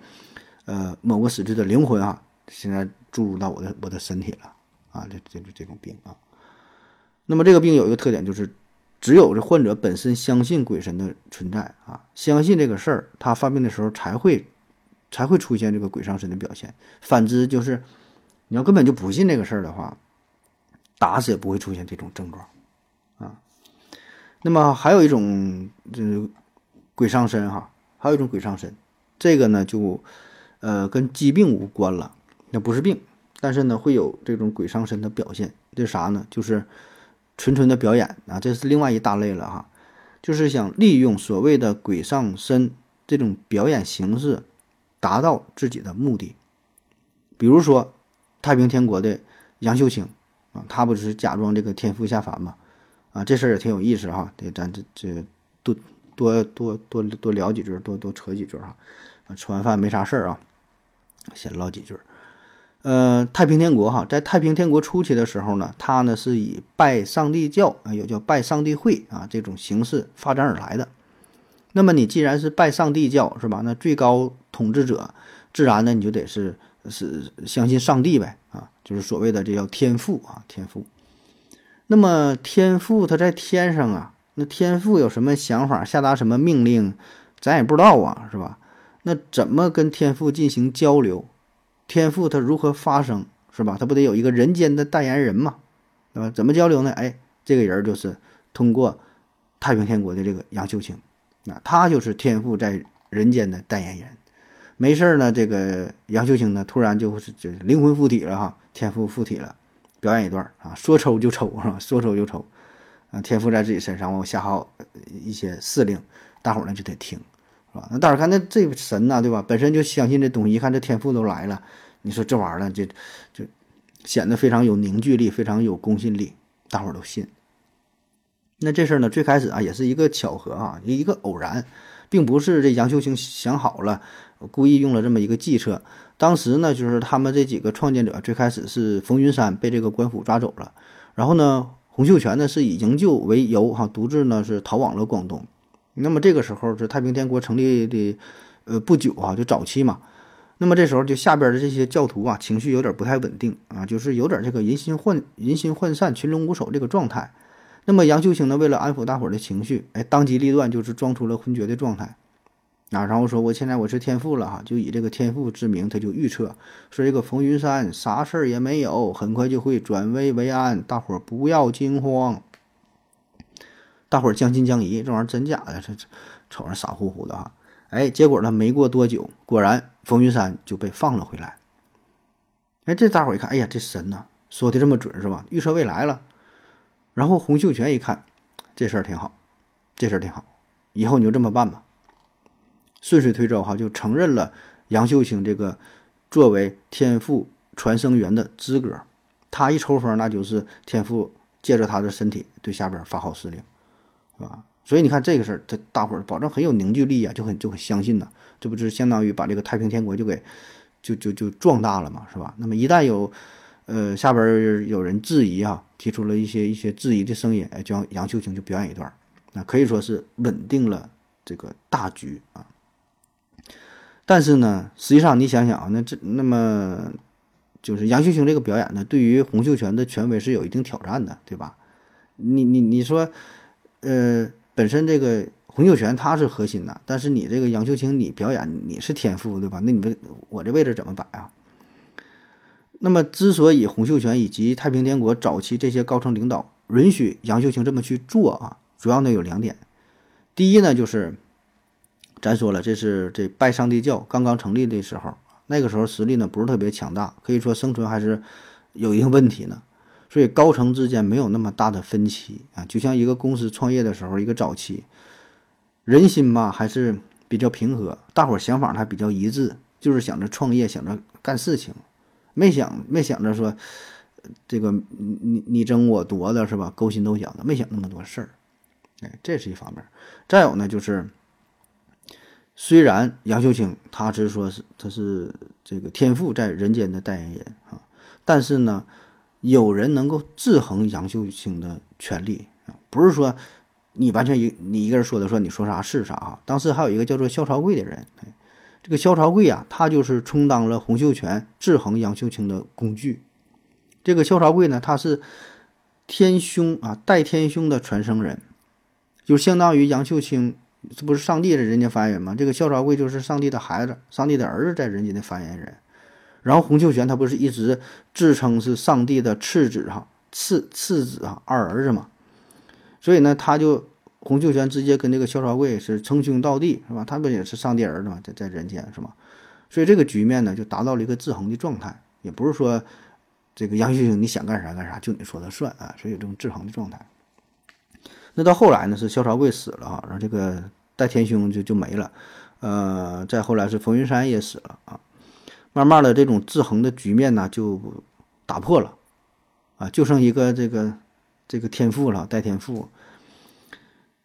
呃，某个死去的灵魂啊，现在注入到我的我的身体了啊，这这这种病啊。那么这个病有一个特点，就是只有这患者本身相信鬼神的存在啊，相信这个事儿，他发病的时候才会才会出现这个鬼上身的表现。反之，就是你要根本就不信这个事儿的话，打死也不会出现这种症状啊。那么还有一种就是鬼上身哈，还有一种鬼上身，这个呢就。呃，跟疾病无关了，那不是病，但是呢，会有这种鬼上身的表现。这啥呢？就是纯纯的表演啊，这是另外一大类了哈。就是想利用所谓的鬼上身这种表演形式，达到自己的目的。比如说，太平天国的杨秀清啊，他不是假装这个天父下凡嘛？啊，这事儿也挺有意思哈。得咱这这多多多多多聊几句，多多扯几句哈。啊，吃完饭没啥事儿啊。先唠几句，呃，太平天国哈，在太平天国初期的时候呢，它呢是以拜上帝教啊，有叫拜上帝会啊这种形式发展而来的。那么你既然是拜上帝教是吧？那最高统治者自然呢你就得是是相信上帝呗啊，就是所谓的这叫天赋啊，天赋。那么天赋他在天上啊，那天赋有什么想法，下达什么命令，咱也不知道啊，是吧？那怎么跟天赋进行交流？天赋它如何发生，是吧？它不得有一个人间的代言人嘛，对吧？怎么交流呢？哎，这个人就是通过太平天国的这个杨秀清，那他就是天赋在人间的代言人。没事儿呢，这个杨秀清呢，突然就是就灵魂附体了哈，天赋附体了，表演一段啊，说抽就抽是吧？说抽就抽，啊，天赋在自己身上，我下好一些司令，大伙儿呢就得听。是吧？那大伙儿看，那这神呐，对吧？本身就相信这东西，一看这天赋都来了，你说这玩意儿呢，就就显得非常有凝聚力，非常有公信力，大伙儿都信。那这事儿呢，最开始啊，也是一个巧合啊，一个偶然，并不是这杨秀清想好了，故意用了这么一个计策。当时呢，就是他们这几个创建者，最开始是冯云山被这个官府抓走了，然后呢，洪秀全呢是以营救为由哈，独自呢是逃往了广东。那么这个时候是太平天国成立的，呃不久啊，就早期嘛。那么这时候就下边的这些教徒啊，情绪有点不太稳定啊，就是有点这个人心涣人心涣散、群龙无首这个状态。那么杨秀清呢，为了安抚大伙的情绪，哎，当机立断，就是装出了昏厥的状态啊，然后说我现在我是天父了哈，就以这个天父之名，他就预测说这个冯云山啥事儿也没有，很快就会转危为安，大伙儿不要惊慌。大伙儿将信将疑，这玩意儿真假的？这这瞅着傻乎乎的哈！哎，结果呢，没过多久，果然冯云山就被放了回来。哎，这大伙儿一看，哎呀，这神呐，说的这么准是吧？预测未来了。然后洪秀全一看，这事儿挺好，这事儿挺好，以后你就这么办吧。顺水推舟哈，就承认了杨秀清这个作为天赋传声源的资格。他一抽风，那就是天赋借着他的身体对下边发号施令。是吧？所以你看这个事儿，这大伙儿保证很有凝聚力啊，就很就很相信呢。这不是相当于把这个太平天国就给就就就壮大了嘛，是吧？那么一旦有呃下边有人质疑啊，提出了一些一些质疑的声音，哎，就让杨秀清就表演一段，那可以说是稳定了这个大局啊。但是呢，实际上你想想啊，那这那么就是杨秀清这个表演呢，对于洪秀全的权威是有一定挑战的，对吧？你你你说。呃，本身这个洪秀全他是核心呐，但是你这个杨秀清你表演你是天赋对吧？那你这我这位置怎么摆啊？那么之所以洪秀全以及太平天国早期这些高层领导允许杨秀清这么去做啊，主要呢有两点。第一呢，就是咱说了，这是这拜上帝教刚刚成立的时候，那个时候实力呢不是特别强大，可以说生存还是有一定问题呢。所以高层之间没有那么大的分歧啊，就像一个公司创业的时候，一个早期，人心嘛还是比较平和，大伙儿想法还比较一致，就是想着创业，想着干事情，没想没想着说这个你你争我夺的是吧？勾心斗角的，没想那么多事儿。哎，这是一方面。再有呢，就是虽然杨秀清他是说是他是这个天赋在人间的代言人啊，但是呢。有人能够制衡杨秀清的权利啊，不是说你完全一你一个人说的说你说啥是啥啊。当时还有一个叫做萧朝贵的人，这个萧朝贵啊，他就是充当了洪秀全制衡杨秀清的工具。这个萧朝贵呢，他是天兄啊，代天兄的传声人，就相当于杨秀清，这不是上帝的人间发言人吗？这个萧朝贵就是上帝的孩子，上帝的儿子在人间的发言人。然后洪秀全他不是一直自称是上帝的次子哈，次次子啊，二儿子嘛，所以呢，他就洪秀全直接跟这个萧朝贵是称兄道弟是吧？他不也是上帝儿子嘛，在在人间是吧？所以这个局面呢，就达到了一个制衡的状态，也不是说这个杨秀清你想干啥干啥就你说了算啊，所以这种制衡的状态。那到后来呢，是萧朝贵死了啊，然后这个代天兄就就没了，呃，再后来是冯云山也死了啊。慢慢的，这种制衡的局面呢就打破了，啊，就剩一个这个这个天赋了，代天赋。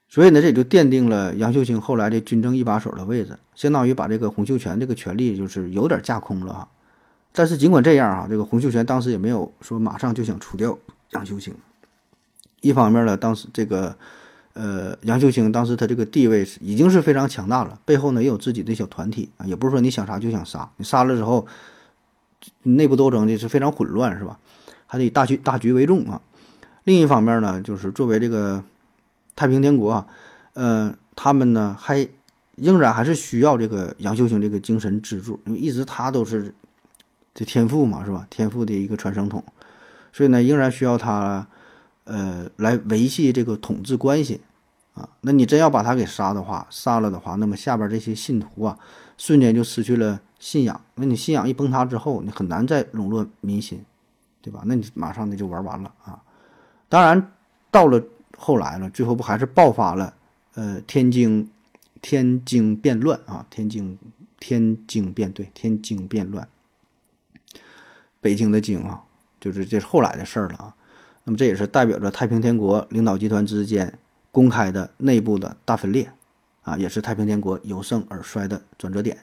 所以呢，这也就奠定了杨秀清后来的军政一把手的位置，相当于把这个洪秀全这个权力就是有点架空了哈。但是尽管这样啊，这个洪秀全当时也没有说马上就想除掉杨秀清。一方面呢，当时这个。呃，杨秀清当时他这个地位是已经是非常强大了，背后呢也有自己的小团体啊，也不是说你想杀就想杀，你杀了之后，内部斗争的是非常混乱，是吧？还得以大局大局为重啊。另一方面呢，就是作为这个太平天国啊，呃，他们呢还仍然还是需要这个杨秀清这个精神支柱，因为一直他都是这天赋嘛，是吧？天赋的一个传声筒，所以呢，仍然需要他呃来维系这个统治关系啊。那你真要把他给杀的话，杀了的话，那么下边这些信徒啊，瞬间就失去了。信仰，那你信仰一崩塌之后，你很难再笼络民心，对吧？那你马上那就玩完了啊！当然，到了后来了，最后不还是爆发了？呃，天津天津变乱啊，天津天津变对天津变乱，北京的京啊，就是这是后来的事了啊。那么这也是代表着太平天国领导集团之间公开的内部的大分裂啊，也是太平天国由盛而衰的转折点。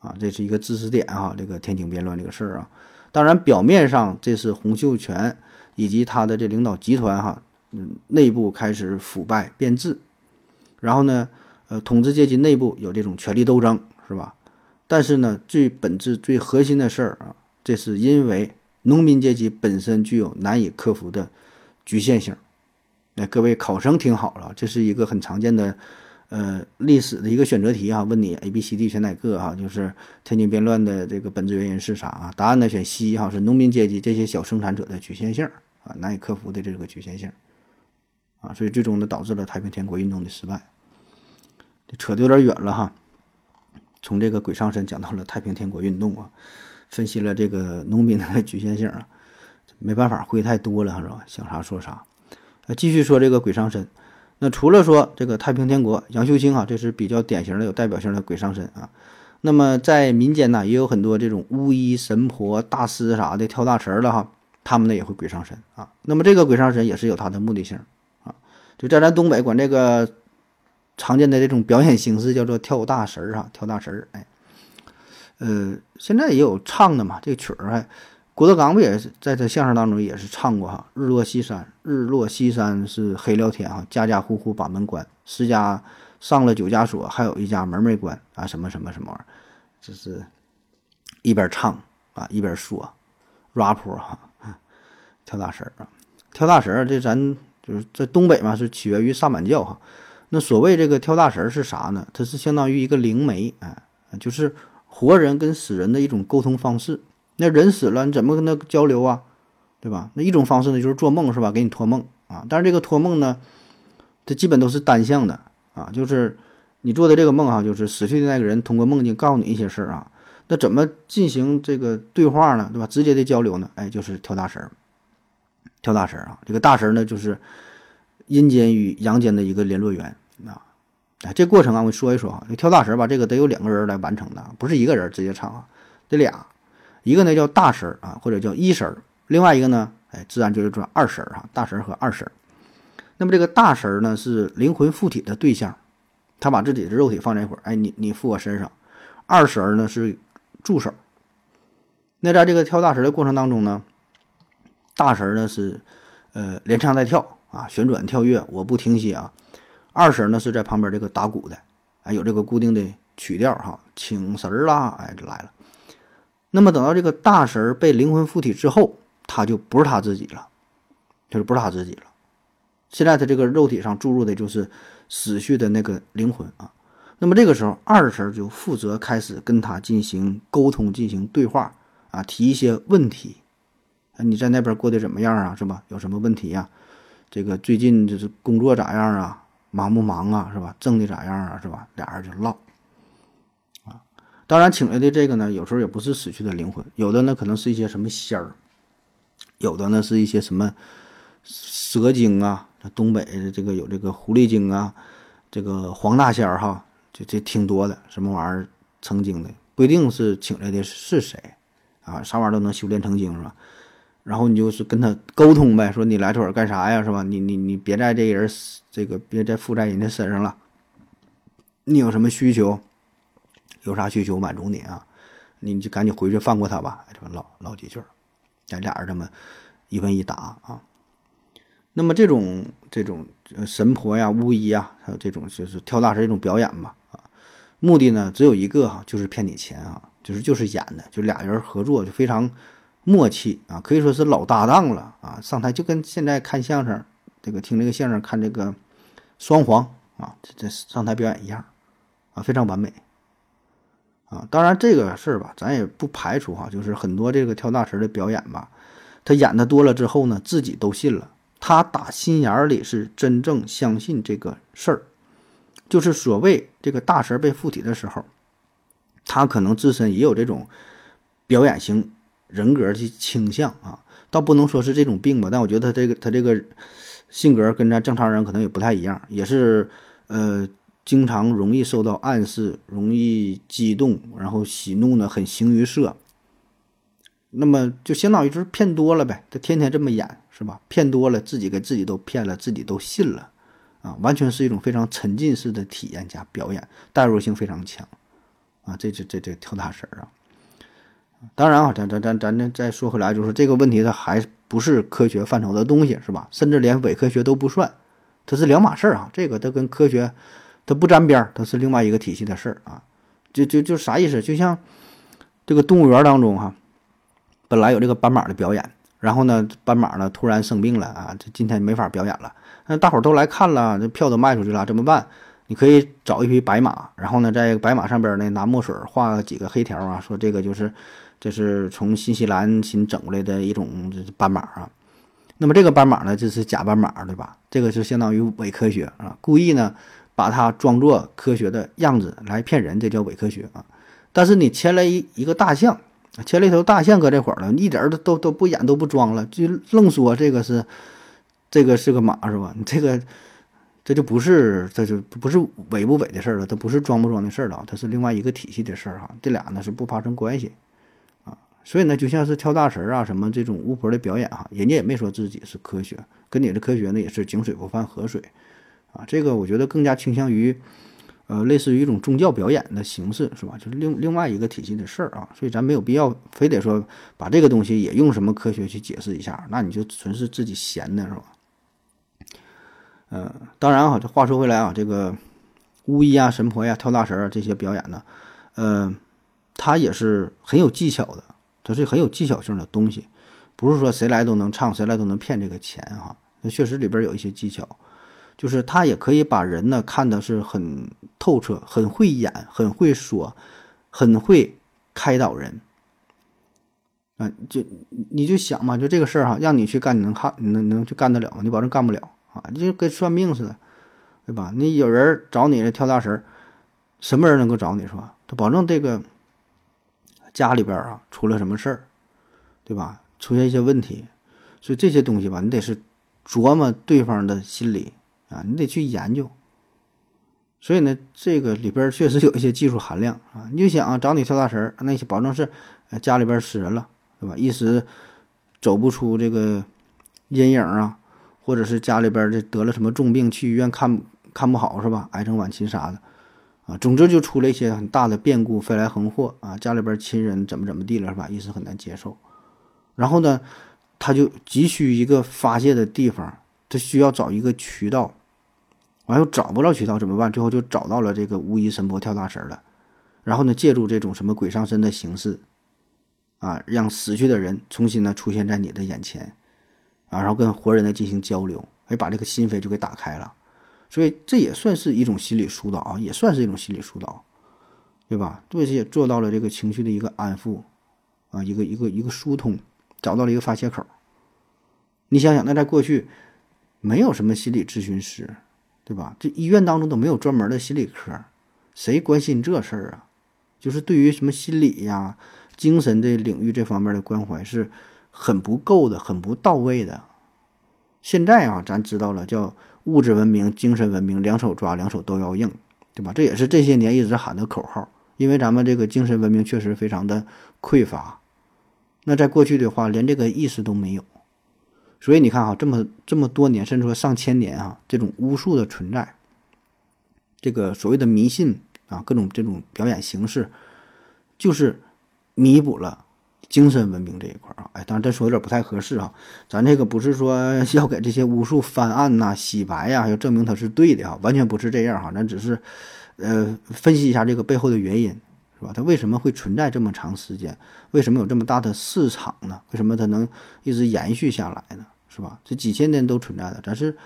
啊，这是一个知识点啊，这个天津变乱这个事儿啊，当然表面上这是洪秀全以及他的这领导集团哈，嗯，内部开始腐败变质，然后呢，呃，统治阶级内部有这种权力斗争，是吧？但是呢，最本质、最核心的事儿啊，这是因为农民阶级本身具有难以克服的局限性。那各位考生听好了，这是一个很常见的。呃，历史的一个选择题啊，问你 A、B、C、D 选哪个哈？就是天津变乱的这个本质原因是啥啊？答案呢选 C 哈，是农民阶级这些小生产者的局限性啊，难以克服的这个局限性啊，所以最终呢导致了太平天国运动的失败。扯得有点远了哈，从这个鬼上身讲到了太平天国运动啊，分析了这个农民的局限性啊，没办法，会太多了是吧？想啥说啥。那继续说这个鬼上身。那除了说这个太平天国杨秀清啊，这是比较典型的有代表性的鬼上身啊。那么在民间呢，也有很多这种巫医、神婆、大师啥的跳大神的哈，他们呢也会鬼上身啊。那么这个鬼上身也是有它的目的性啊。就在咱东北管这个常见的这种表演形式叫做跳大神儿哈，跳大神儿。哎，呃，现在也有唱的嘛，这个曲儿还。郭德纲不也是在他相声当中也是唱过哈？日落西山，日落西山是黑了天哈，家家户户把门关，十家上了九家锁，还有一家门没关啊，什么什么什么玩意儿，就是一边唱啊一边说，rap 哈，跳大神儿啊，跳大神儿这咱就是在东北嘛，是起源于萨满教哈。那所谓这个跳大神儿是啥呢？它是相当于一个灵媒哎，就是活人跟死人的一种沟通方式。那人死了，你怎么跟他交流啊？对吧？那一种方式呢，就是做梦，是吧？给你托梦啊。但是这个托梦呢，这基本都是单向的啊，就是你做的这个梦啊，就是死去的那个人通过梦境告诉你一些事儿啊。那怎么进行这个对话呢？对吧？直接的交流呢？哎，就是跳大神儿，跳大神儿啊。这个大神儿呢，就是阴间与阳间的一个联络员啊。哎，这过程啊，我说一说啊。跳大神吧，这个得有两个人来完成的，不是一个人直接唱啊，得俩。一个呢叫大神儿啊，或者叫一神儿，另外一个呢，哎，自然就是说二神儿哈，大神儿和二神儿。那么这个大神儿呢是灵魂附体的对象，他把自己的肉体放在一块儿，哎，你你附我身上。二神儿呢是助手。那在这个跳大神的过程当中呢，大神儿呢是呃连唱带跳啊，旋转跳跃，我不停歇啊。二神儿呢是在旁边这个打鼓的，哎，有这个固定的曲调哈，请神儿啦，哎，就来了。那么等到这个大神被灵魂附体之后，他就不是他自己了，他就不是他自己了。现在他这个肉体上注入的就是死去的那个灵魂啊。那么这个时候，二神就负责开始跟他进行沟通、进行对话啊，提一些问题。啊，你在那边过得怎么样啊？是吧？有什么问题呀？这个最近就是工作咋样啊？忙不忙啊？是吧？挣的咋样啊？是吧？俩人就唠。啊当然，请来的这个呢，有时候也不是死去的灵魂，有的呢可能是一些什么仙儿，有的呢是一些什么蛇精啊，东北这个有这个狐狸精啊，这个黄大仙儿哈，就这挺多的，什么玩意儿成精的，不一定是请来的是谁啊，啥玩意儿都能修炼成精是吧？然后你就是跟他沟通呗，说你来这儿干啥呀，是吧？你你你别在这人这个别再附在人家身上了，你有什么需求？有啥需求满足你啊？你就赶紧回去放过他吧，这么唠唠几句，咱俩人这么一问一答啊。那么这种这种神婆呀、巫医啊，还有这种就是跳大神这种表演吧啊，目的呢只有一个哈，就是骗你钱啊。就是就是演的，就俩人合作就非常默契啊，可以说是老搭档了啊。上台就跟现在看相声，这个听这个相声看这个双簧啊，这这上台表演一样啊，非常完美啊。当然这个事儿吧，咱也不排除哈，就是很多这个跳大神的表演吧，他演的多了之后呢，自己都信了，他打心眼里是真正相信这个事儿。就是所谓这个大神被附体的时候，他可能自身也有这种表演型人格的倾向啊，倒不能说是这种病吧，但我觉得他这个他这个性格跟咱正常人可能也不太一样，也是呃经常容易受到暗示，容易激动，然后喜怒呢很形于色。那么就相当于就是骗多了呗，他天天这么演是吧？骗多了，自己给自己都骗了，自己都信了。啊，完全是一种非常沉浸式的体验加表演，代入性非常强，啊，这这这这跳大神啊！当然啊，咱咱咱咱这再说回来，就是这个问题它还不是科学范畴的东西，是吧？甚至连伪科学都不算，它是两码事儿啊！这个它跟科学它不沾边儿，它是另外一个体系的事儿啊！就就就啥意思？就像这个动物园当中哈，本来有这个斑马的表演，然后呢，斑马呢突然生病了啊，这今天没法表演了。那大伙儿都来看了，这票都卖出去了，怎么办？你可以找一匹白马，然后呢，在白马上边呢拿墨水画几个黑条啊，说这个就是这是从新西兰新整过来的一种斑马啊。那么这个斑马呢，就是假斑马，对吧？这个是相当于伪科学啊，故意呢把它装作科学的样子来骗人，这叫伪科学啊。但是你牵了一一个大象，牵了一头大象搁这块儿了，一点都都都不演都不装了，就愣说这个是。这个是个马是吧？你这个这就不是，这就不是伪不伪的事儿了，它不是装不装的事儿了，它是另外一个体系的事儿哈。这俩呢是不发生关系，所以呢，就像是跳大神啊什么这种巫婆的表演哈，人家也没说自己是科学，跟你的科学呢也是井水不犯河水啊。这个我觉得更加倾向于呃类似于一种宗教表演的形式是吧？就是另另外一个体系的事儿啊，所以咱没有必要非得说把这个东西也用什么科学去解释一下，那你就纯是自己闲的是吧？嗯，当然哈，这话说回来啊，这个巫医啊、神婆呀、跳大神啊这些表演呢，呃，它也是很有技巧的，它是很有技巧性的东西，不是说谁来都能唱，谁来都能骗这个钱哈。那确实里边有一些技巧，就是他也可以把人呢看的是很透彻，很会演，很会说，很会开导人。啊，就你就想嘛，就这个事儿哈，让你去干，你能看，你能能去干得了吗？你保证干不了。啊，就跟算命似的，对吧？你有人找你跳大神，什么人能够找你？是吧？他保证这个家里边啊出了什么事儿，对吧？出现一些问题，所以这些东西吧，你得是琢磨对方的心理啊，你得去研究。所以呢，这个里边确实有一些技术含量啊。你就想啊，找你跳大神，那些保证是家里边死人了，对吧？一时走不出这个阴影啊。或者是家里边这得了什么重病，去医院看看不好是吧？癌症晚期啥的，啊，总之就出了一些很大的变故，飞来横祸啊！家里边亲人怎么怎么地了是吧？一时很难接受。然后呢，他就急需一个发泄的地方，他需要找一个渠道，完又找不到渠道怎么办？最后就找到了这个巫医神婆跳大神了。然后呢，借助这种什么鬼上身的形式，啊，让死去的人重新呢出现在你的眼前。啊，然后跟活人呢进行交流，哎，把这个心扉就给打开了，所以这也算是一种心理疏导啊，也算是一种心理疏导，对吧？这些也做到了这个情绪的一个安抚，啊，一个一个一个疏通，找到了一个发泄口。你想想，那在过去没有什么心理咨询师，对吧？这医院当中都没有专门的心理科，谁关心这事儿啊？就是对于什么心理呀、精神的领域这方面的关怀是。很不够的，很不到位的。现在啊，咱知道了，叫物质文明、精神文明，两手抓，两手都要硬，对吧？这也是这些年一直喊的口号。因为咱们这个精神文明确实非常的匮乏。那在过去的话，连这个意识都没有。所以你看哈，这么这么多年，甚至说上千年啊，这种巫术的存在，这个所谓的迷信啊，各种这种表演形式，就是弥补了。精神文明这一块啊，哎，当然这说有点不太合适啊。咱这个不是说 要给这些巫术翻案呐、洗白呀，要证明它是对的哈，完全不是这样哈。咱只是，呃，分析一下这个背后的原因，是吧？它为什么会存在这么长时间？为什么有这么大的市场呢？为什么它能一直延续下来呢？是吧？这几千年都存在的，咱是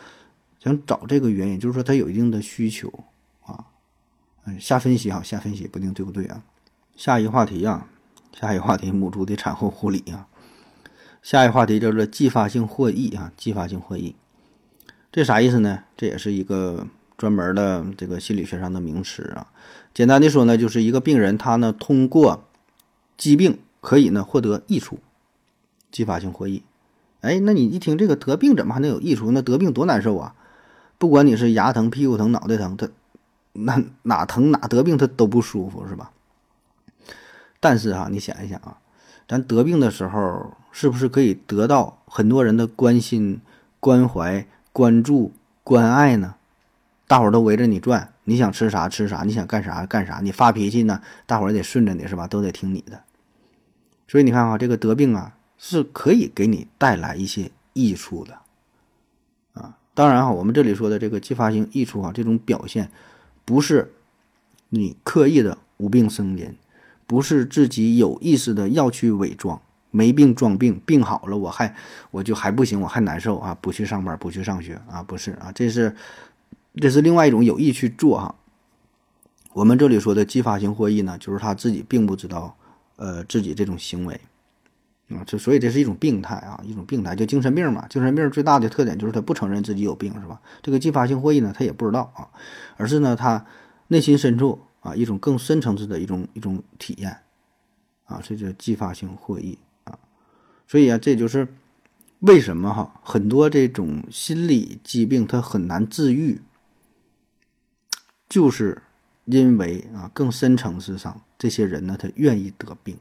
想找这个原因，就是说它有一定的需求啊。嗯，下分析哈，下分析不定对不对啊？下一个话题啊，下一个话题，母猪的产后护理啊。下一个话题叫做继发性获益啊，继发性获益，这啥意思呢？这也是一个专门的这个心理学上的名词啊。简单的说呢，就是一个病人他呢通过疾病可以呢获得益处，继发性获益。哎，那你一听这个得病怎么还能有益处？那得病多难受啊！不管你是牙疼、屁股疼、脑袋疼，他那哪疼哪得病他都不舒服是吧？但是哈，你想一想啊，咱得病的时候是不是可以得到很多人的关心、关怀、关注、关爱呢？大伙儿都围着你转，你想吃啥吃啥，你想干啥干啥，你发脾气呢，大伙儿得顺着你是吧？都得听你的。所以你看啊，这个得病啊。是可以给你带来一些益处的，啊，当然哈，我们这里说的这个继发性益处啊，这种表现，不是你刻意的无病呻吟，不是自己有意识的要去伪装，没病装病，病好了我还我就还不行，我还难受啊，不去上班，不去上学啊，不是啊，这是这是另外一种有意去做哈。我们这里说的继发性获益呢，就是他自己并不知道，呃，自己这种行为。啊，这所以这是一种病态啊，一种病态，就精神病嘛。精神病最大的特点就是他不承认自己有病，是吧？这个继发性获益呢，他也不知道啊，而是呢，他内心深处啊，一种更深层次的一种一种体验啊，这叫继发性获益啊。所以啊，这就是为什么哈，很多这种心理疾病它很难治愈，就是因为啊，更深层次上这些人呢，他愿意得病。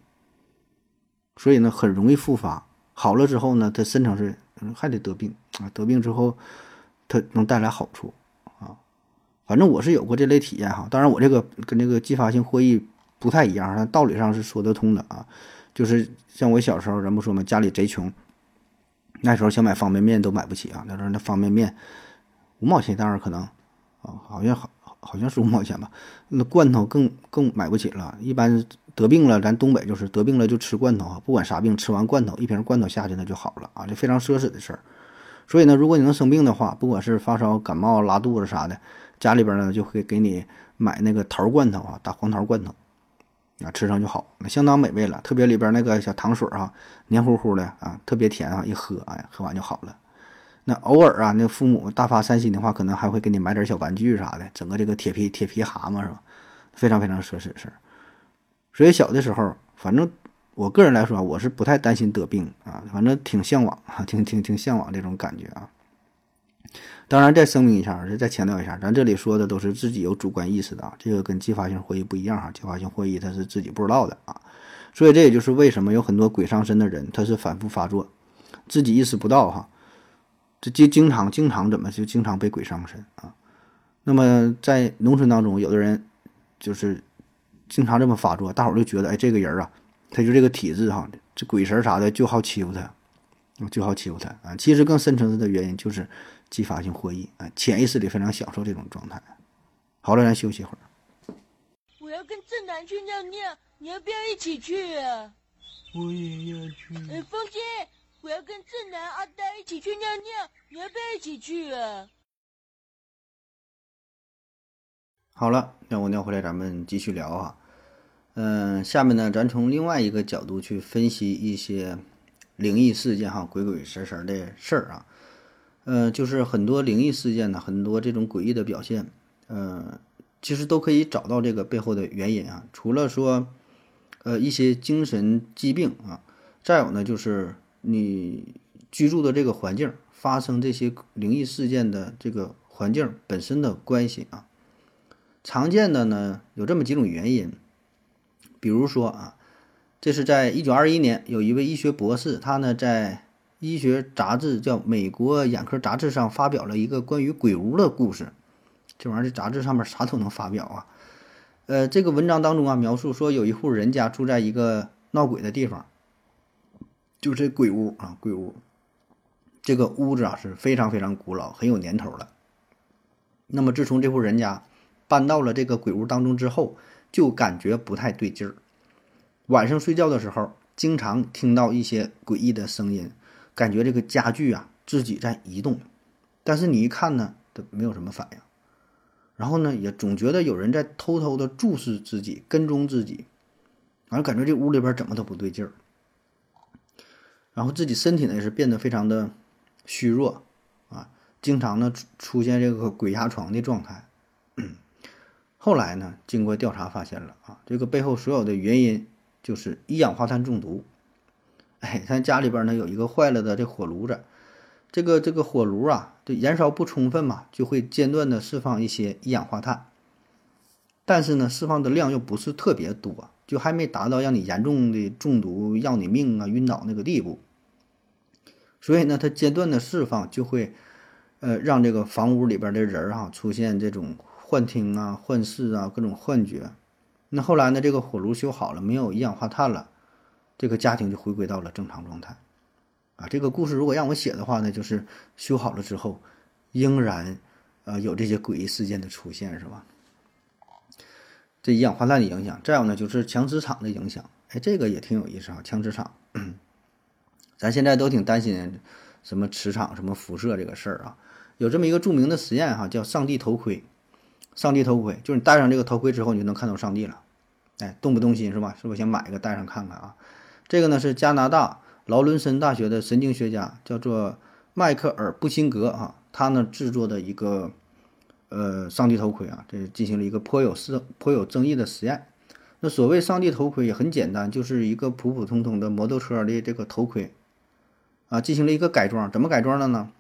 所以呢，很容易复发。好了之后呢，他深层次还得得病啊。得病之后，他能带来好处。反正我是有过这类体验哈。当然，我这个跟这个继发性获益不太一样，但道理上是说得通的啊。就是像我小时候，人不说嘛，家里贼穷，那时候想买方便面都买不起啊。那时候那方便面五毛钱，当然可能啊，好像好好像是五毛钱吧。那罐头更更买不起了，一般。得病了，咱东北就是得病了就吃罐头啊，不管啥病，吃完罐头一瓶罐头下去那就好了啊，这非常奢侈的事儿。所以呢，如果你能生病的话，不管是发烧、感冒、拉肚子啥的，家里边呢就会给你买那个桃罐头啊，大黄桃罐头啊，吃上就好，那相当美味了。特别里边那个小糖水啊，黏糊糊的啊，特别甜啊，一喝哎，喝完就好了。那偶尔啊，那父母大发善心的话，可能还会给你买点小玩具啥的，整个这个铁皮铁皮蛤蟆是吧？非常非常奢侈的事儿。所以小的时候，反正我个人来说，我是不太担心得病啊，反正挺向往啊，挺挺挺向往这种感觉啊。当然，再声明一下，再强调一下，咱这里说的都是自己有主观意识的啊，这个跟继发性获益不一样哈，继发性获益他是自己不知道的啊。所以这也就是为什么有很多鬼上身的人，他是反复发作，自己意识不到哈，这经经常经常怎么就经常被鬼上身啊。那么在农村当中，有的人就是。经常这么发作，大伙儿就觉得，哎，这个人啊，他就这个体质哈，这鬼神啥的就好欺负他，就好欺负他啊。其实更深层次的原因就是继发性获益啊，潜意识里非常享受这种状态。好了，咱休息一会儿。我要跟正南去尿尿，你要不要一起去啊？我也要去。哎，风姐，我要跟正南、阿呆一起去尿尿，你要不要一起去啊？好了，尿过尿回来，咱们继续聊啊。嗯，下面呢，咱从另外一个角度去分析一些灵异事件哈，鬼鬼神神的事儿啊。嗯，就是很多灵异事件呢，很多这种诡异的表现，嗯，其实都可以找到这个背后的原因啊。除了说，呃，一些精神疾病啊，再有呢，就是你居住的这个环境发生这些灵异事件的这个环境本身的关系啊。常见的呢，有这么几种原因。比如说啊，这是在一九二一年，有一位医学博士，他呢在医学杂志叫《美国眼科杂志》上发表了一个关于鬼屋的故事。这玩意儿，这杂志上面啥都能发表啊。呃，这个文章当中啊，描述说有一户人家住在一个闹鬼的地方，就这鬼屋啊，鬼屋。这个屋子啊是非常非常古老，很有年头了。那么自从这户人家搬到了这个鬼屋当中之后，就感觉不太对劲儿。晚上睡觉的时候，经常听到一些诡异的声音，感觉这个家具啊自己在移动，但是你一看呢，都没有什么反应。然后呢，也总觉得有人在偷偷的注视自己，跟踪自己，反正感觉这屋里边怎么都不对劲儿。然后自己身体呢也是变得非常的虚弱啊，经常呢出现这个鬼压床的状态。后来呢，经过调查发现了啊，这个背后所有的原因就是一氧化碳中毒。哎，他家里边呢有一个坏了的这火炉子，这个这个火炉啊，这燃烧不充分嘛，就会间断的释放一些一氧化碳，但是呢，释放的量又不是特别多。就还没达到让你严重的中毒、要你命啊、晕倒那个地步，所以呢，它间断的释放就会，呃，让这个房屋里边的人哈出现这种幻听啊、幻视啊、各种幻觉。那后来呢，这个火炉修好了，没有一氧化碳了，这个家庭就回归到了正常状态。啊，这个故事如果让我写的话呢，就是修好了之后，仍然，呃，有这些诡异事件的出现，是吧？这一氧化碳的影响，再有呢就是强磁场的影响。哎，这个也挺有意思啊，强磁场。咱现在都挺担心什么磁场、什么辐射这个事儿啊。有这么一个著名的实验哈，叫“上帝头盔”。上帝头盔就是你戴上这个头盔之后，你就能看到上帝了。哎，动不动心是吧？是不是想买一个戴上看看啊？这个呢是加拿大劳伦森大学的神经学家叫做迈克尔·布辛格啊，他呢制作的一个。呃，上帝头盔啊，这进行了一个颇有是颇有争议的实验。那所谓上帝头盔也很简单，就是一个普普通通的摩托车的这个头盔啊，进行了一个改装。怎么改装的呢？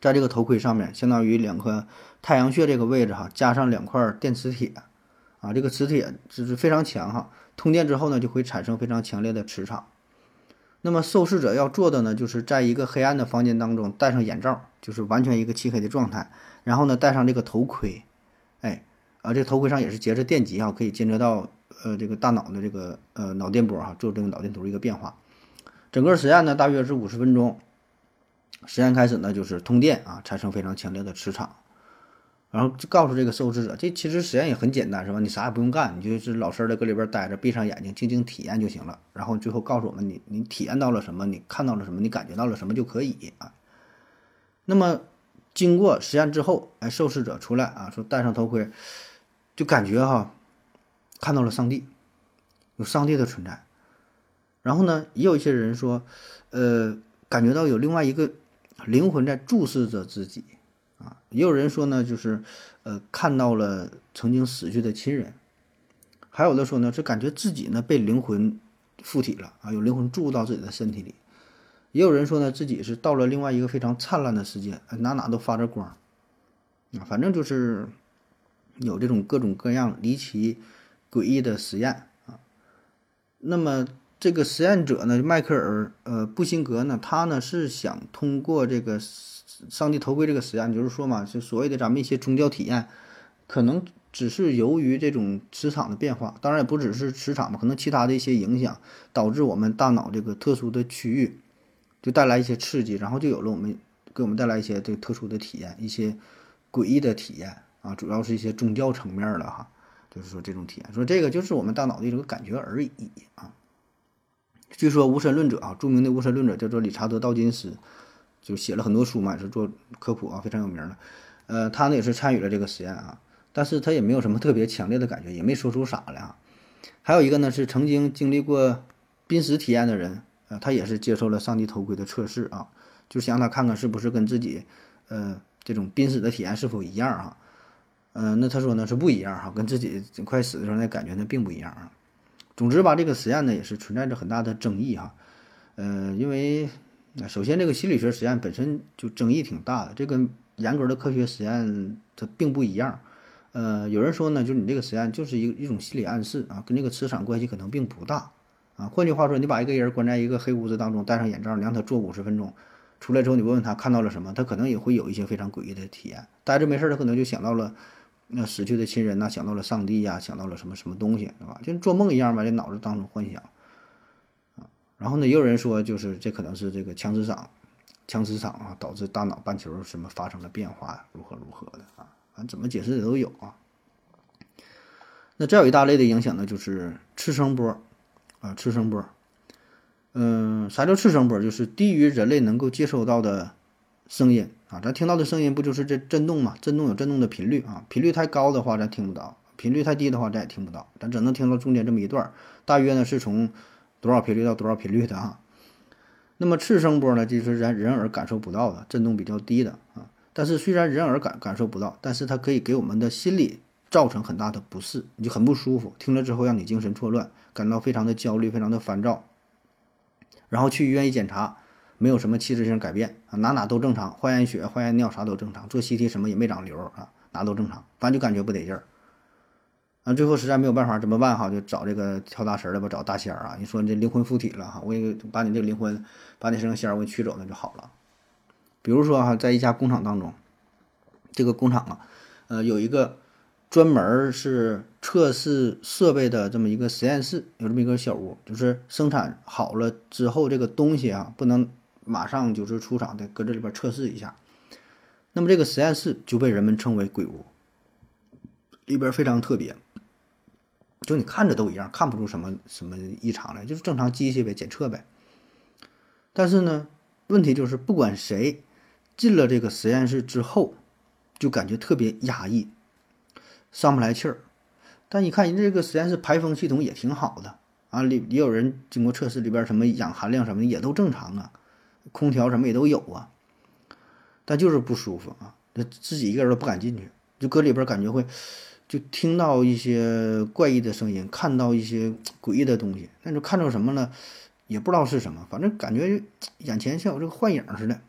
在这个头盔上面，相当于两颗太阳穴这个位置哈，加上两块电磁铁啊，这个磁铁就是非常强哈，通电之后呢，就会产生非常强烈的磁场。那么受试者要做的呢，就是在一个黑暗的房间当中戴上眼罩，就是完全一个漆黑的状态。然后呢，戴上这个头盔，哎，啊，这头盔上也是接着电极啊，可以监测到呃这个大脑的这个呃脑电波哈，做这个脑电图一个变化。整个实验呢，大约是五十分钟。实验开始呢，就是通电啊，产生非常强烈的磁场。然后就告诉这个受试者，这其实实验也很简单，是吧？你啥也不用干，你就是老实的搁里边待着，闭上眼睛，静静体验就行了。然后最后告诉我们，你你体验到了什么？你看到了什么？你感觉到了什么就可以啊。那么。经过实验之后，哎，受试者出来啊，说戴上头盔，就感觉哈，看到了上帝，有上帝的存在。然后呢，也有一些人说，呃，感觉到有另外一个灵魂在注视着自己，啊，也有人说呢，就是呃，看到了曾经死去的亲人。还有的说呢，是感觉自己呢被灵魂附体了啊，有灵魂注入到自己的身体里。也有人说呢，自己是到了另外一个非常灿烂的世界，哪哪都发着光，啊，反正就是有这种各种各样离奇、诡异的实验啊。那么这个实验者呢，迈克尔呃布辛格呢，他呢是想通过这个上帝头盔这个实验，就是说嘛，就所谓的咱们一些宗教体验，可能只是由于这种磁场的变化，当然也不只是磁场嘛，可能其他的一些影响，导致我们大脑这个特殊的区域。就带来一些刺激，然后就有了我们给我们带来一些这个特殊的体验，一些诡异的体验啊，主要是一些宗教层面的哈，就是说这种体验，说这个就是我们大脑的一种感觉而已啊。据说无神论者啊，著名的无神论者叫做理查德道金斯，就写了很多书嘛，也是做科普啊，非常有名的。呃，他呢也是参与了这个实验啊，但是他也没有什么特别强烈的感觉，也没说出啥来啊。还有一个呢是曾经经历过濒死体验的人。呃，他也是接受了上帝头盔的测试啊，就想让他看看是不是跟自己，呃，这种濒死的体验是否一样哈。嗯，那他说呢是不一样哈，跟自己快死的时候那感觉呢并不一样啊。总之吧，这个实验呢也是存在着很大的争议哈。呃，因为那首先这个心理学实验本身就争议挺大的，这跟严格的科学实验它并不一样。呃，有人说呢，就是你这个实验就是一一种心理暗示啊，跟这个磁场关系可能并不大。啊，换句话说，你把一个人关在一个黑屋子当中，戴上眼罩，你让他坐五十分钟，出来之后你问问他看到了什么，他可能也会有一些非常诡异的体验。待着没事，他可能就想到了那死去的亲人呐，想到了上帝呀，想到了什么什么东西，对吧？就做梦一样吧，这脑子当中幻想。然后呢，也有人说，就是这可能是这个强磁场，强磁场啊，导致大脑半球什么发生了变化，如何如何的啊？反正怎么解释的都有啊。那再有一大类的影响呢，就是次声波，啊，次声波。嗯，啥叫次声波？就是低于人类能够接收到的声音啊。咱听到的声音不就是这震动嘛？震动有震动的频率啊，频率太高的话咱听不到，频率太低的话咱也听不到，咱只能听到中间这么一段，大约呢是从多少频率到多少频率的啊。那么次声波呢，就是人人耳感受不到的，震动比较低的啊。但是虽然人耳感感受不到，但是它可以给我们的心理造成很大的不适，你就很不舒服，听了之后让你精神错乱，感到非常的焦虑，非常的烦躁。然后去医院一检查，没有什么器质性改变啊，哪哪都正常，化验血、化验尿啥都正常，做 CT 什么也没长瘤啊，哪都正常，反正就感觉不得劲儿。啊，最后实在没有办法怎么办哈？就找这个跳大神的吧，找大仙儿啊。你说你这灵魂附体了哈，我给把你这个灵魂，把你身上仙儿我给你取走，那就好了。比如说哈，在一家工厂当中，这个工厂啊，呃，有一个专门是测试设备的这么一个实验室，有这么一个小屋，就是生产好了之后，这个东西啊，不能马上就是出厂的，搁这里边测试一下。那么这个实验室就被人们称为鬼屋，里边非常特别，就你看着都一样，看不出什么什么异常来，就是正常机器呗，检测呗。但是呢，问题就是不管谁。进了这个实验室之后，就感觉特别压抑，上不来气儿。但你看人这个实验室排风系统也挺好的啊，里也有人经过测试，里边什么氧含量什么的也都正常啊，空调什么也都有啊。但就是不舒服啊，那自己一个人都不敢进去，就搁里边感觉会，就听到一些怪异的声音，看到一些 诡异的东西。那就看到什么呢？也不知道是什么，反正感觉眼前像有这个幻影似的。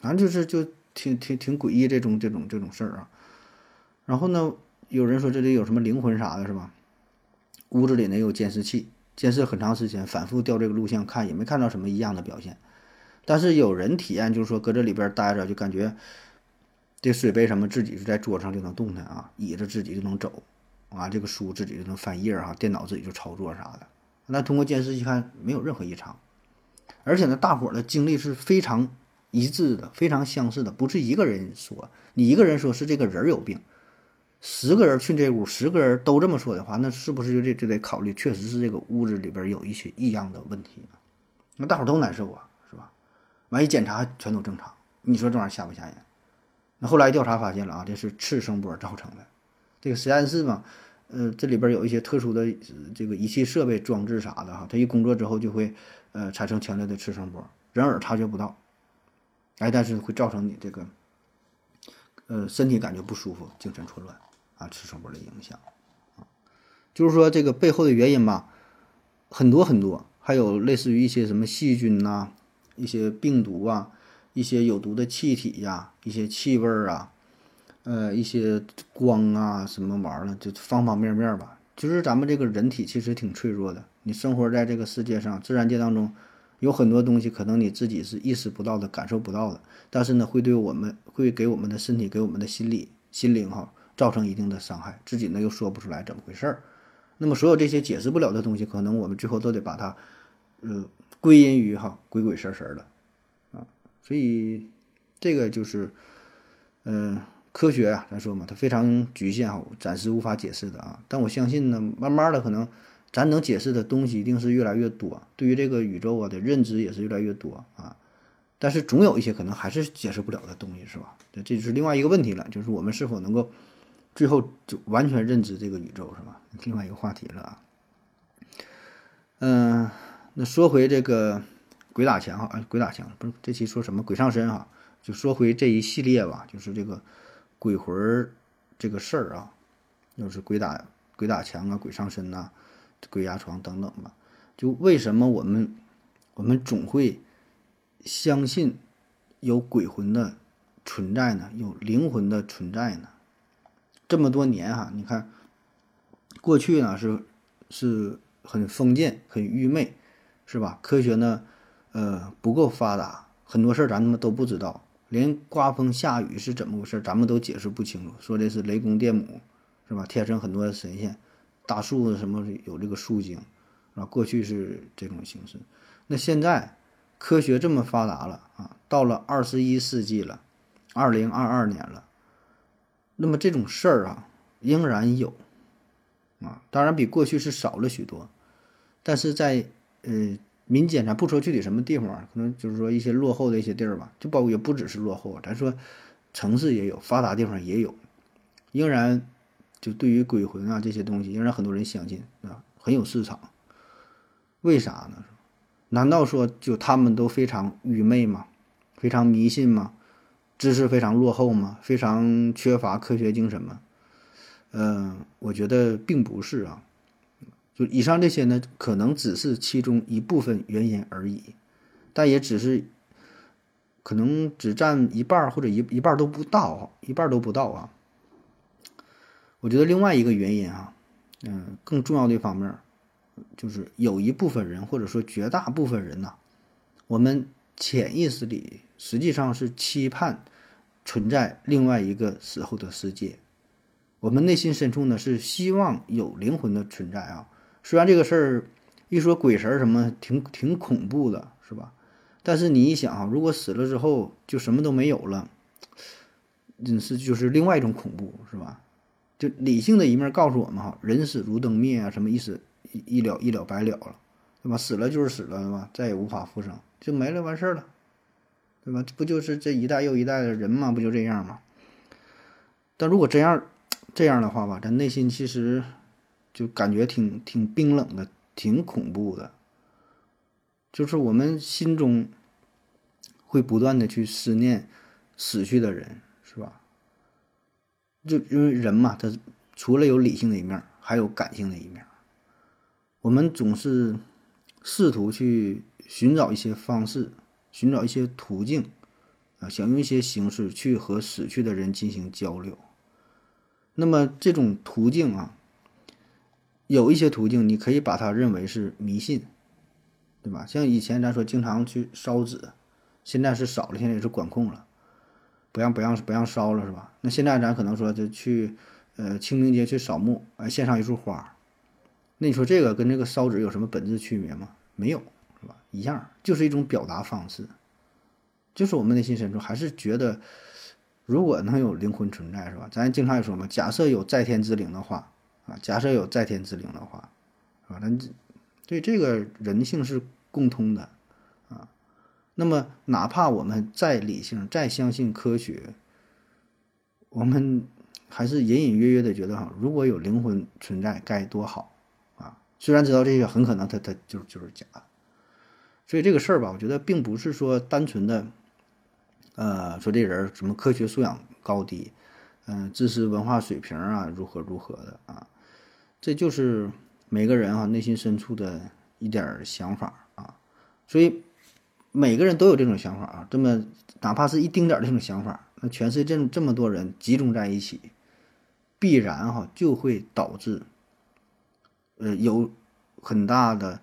反正就是就挺挺挺诡异这种这种这种事儿啊，然后呢，有人说这里有什么灵魂啥的，是吧？屋子里呢有监视器，监视很长时间，反复调这个录像看，也没看到什么异样的表现。但是有人体验，就是说搁这里边待着，就感觉这水杯什么自己就在桌上就能动弹啊，椅子自己就能走啊，这个书自己就能翻页啊，电脑自己就操作啥的。那通过监视器看，没有任何异常，而且呢，大伙儿的经历是非常。一致的，非常相似的，不是一个人说，你一个人说是这个人有病，十个人去这屋，十个人都这么说的话，那是不是就这就得考虑，确实是这个屋子里边有一些异样的问题那大伙都难受啊，是吧？完一检查全都正常，你说这玩意儿吓不吓人？后来调查发现了啊，这是次声波造成的。这个实验室嘛，呃，这里边有一些特殊的这个仪器设备装置啥的哈，它一工作之后就会呃产生强烈的次声波，人耳察觉不到。哎，但是会造成你这个，呃，身体感觉不舒服、精神错乱啊，次声波的影响啊，就是说这个背后的原因吧，很多很多，还有类似于一些什么细菌呐、一些病毒啊、一些有毒的气体呀、一些气味儿啊，呃，一些光啊，什么玩意儿就方方面面吧。就是咱们这个人体其实挺脆弱的，你生活在这个世界上，自然界当中。有很多东西可能你自己是意识不到的、感受不到的，但是呢，会对我们会给我们的身体、给我们的心理、心灵哈造成一定的伤害，自己呢又说不出来怎么回事儿。那么，所有这些解释不了的东西，可能我们最后都得把它，呃，归因于哈鬼鬼神神的。所以，这个就是，嗯，科学啊，咱说嘛，它非常局限哈，暂时无法解释的啊。但我相信呢，慢慢的可能。咱能解释的东西一定是越来越多，对于这个宇宙啊的认知也是越来越多啊，但是总有一些可能还是解释不了的东西，是吧？这这就是另外一个问题了，就是我们是否能够最后就完全认知这个宇宙，是吧？另外一个话题了啊。嗯，那说回这个鬼打墙哈，鬼打墙不是这期说什么鬼上身哈，就说回这一系列吧，就是这个鬼魂这个事儿啊，就是鬼打鬼打墙啊，鬼上身呐。鬼压床等等吧，就为什么我们我们总会相信有鬼魂的存在呢？有灵魂的存在呢？这么多年哈，你看过去呢是是很封建、很愚昧，是吧？科学呢呃不够发达，很多事儿咱们都不知道，连刮风下雨是怎么回事，咱们都解释不清楚。说的是雷公电母，是吧？天生很多神仙。大树什么有这个树精，啊，过去是这种形式。那现在科学这么发达了啊，到了二十一世纪了，二零二二年了，那么这种事儿啊仍然有，啊，当然比过去是少了许多，但是在呃民间咱不说具体什么地方，可能就是说一些落后的一些地儿吧，就包括也不只是落后，咱说城市也有，发达地方也有，仍然就对于鬼魂啊这些东西，仍然很多人相信啊，很有市场。为啥呢？难道说就他们都非常愚昧吗？非常迷信吗？知识非常落后吗？非常缺乏科学精神吗？嗯，我觉得并不是啊。就以上这些呢，可能只是其中一部分原因而已，但也只是可能只占一半儿或者一一半都不到，一半都不到啊。我觉得另外一个原因啊，嗯，更重要的一方面。就是有一部分人，或者说绝大部分人呐，我们潜意识里实际上是期盼存在另外一个死后的世界。我们内心深处呢是希望有灵魂的存在啊。虽然这个事儿一说鬼神什么挺挺恐怖的，是吧？但是你一想啊，如果死了之后就什么都没有了，真是就是另外一种恐怖，是吧？就理性的一面告诉我们哈，人死如灯灭啊，什么意思？一了一了百了了，对吧？死了就是死了，对吧？再也无法复生，就没了，完事儿了，对吧？不就是这一代又一代的人嘛？不就这样吗？但如果这样这样的话吧，咱内心其实就感觉挺挺冰冷的，挺恐怖的。就是我们心中会不断的去思念死去的人，是吧？就因为人嘛，他除了有理性的一面，还有感性的一面。我们总是试图去寻找一些方式，寻找一些途径，啊，想用一些形式去和死去的人进行交流。那么这种途径啊，有一些途径你可以把它认为是迷信，对吧？像以前咱说经常去烧纸，现在是少了，现在也是管控了，不让不让不让烧了，是吧？那现在咱可能说就去，呃，清明节去扫墓，哎，献上一束花。那你说这个跟这个烧纸有什么本质区别吗？没有，是吧？一样，就是一种表达方式。就是我们内心深处还是觉得，如果能有灵魂存在，是吧？咱经常也说嘛，假设有在天之灵的话，啊，假设有在天之灵的话，是吧？咱对这个人性是共通的，啊。那么哪怕我们再理性、再相信科学，我们还是隐隐约约的觉得，哈，如果有灵魂存在，该多好啊。虽然知道这些很可能，他他就是就是假，所以这个事儿吧，我觉得并不是说单纯的，呃，说这人什么科学素养高低，嗯，知识文化水平啊，如何如何的啊，这就是每个人啊内心深处的一点想法啊，所以每个人都有这种想法啊，这么哪怕是一丁点儿这种想法，那全世界这这么多人集中在一起，必然哈就会导致。呃，有很大的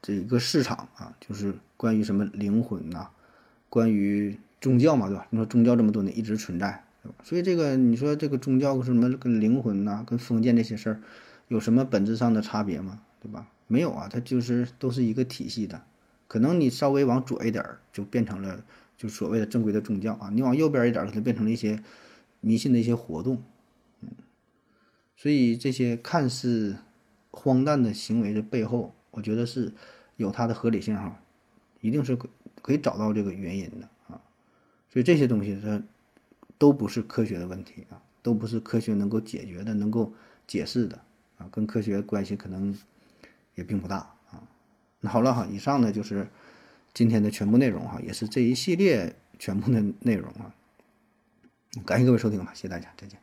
这个市场啊，就是关于什么灵魂呐，关于宗教嘛，对吧？你说宗教这么多年一直存在，所以这个你说这个宗教什么跟灵魂呐，跟封建这些事儿有什么本质上的差别吗？对吧？没有啊，它就是都是一个体系的。可能你稍微往左一点儿，就变成了就所谓的正规的宗教啊；你往右边一点儿，可能变成了一些迷信的一些活动。嗯，所以这些看似。荒诞的行为的背后，我觉得是有它的合理性哈，一定是可可以找到这个原因的啊。所以这些东西它都不是科学的问题啊，都不是科学能够解决的、能够解释的跟科学关系可能也并不大啊。那好了哈，以上呢就是今天的全部内容哈，也是这一系列全部的内容啊。感谢各位收听吧，谢谢大家，再见。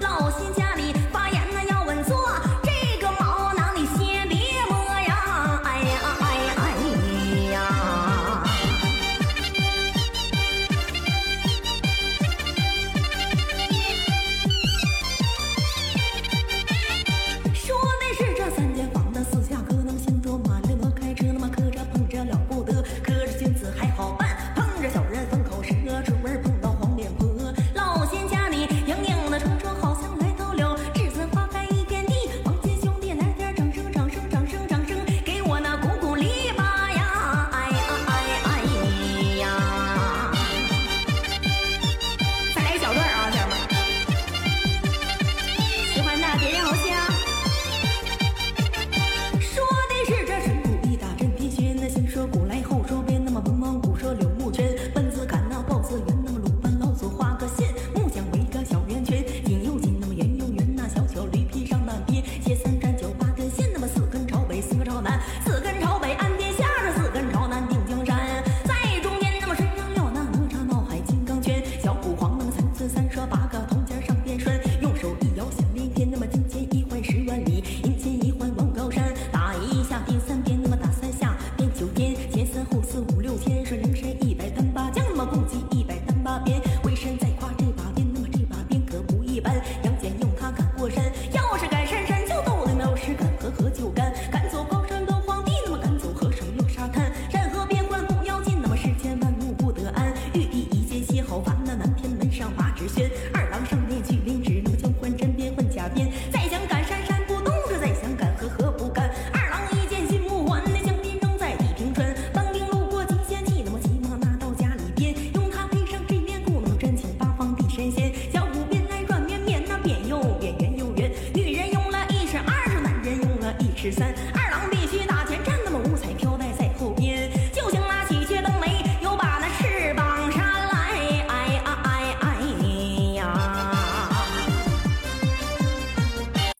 老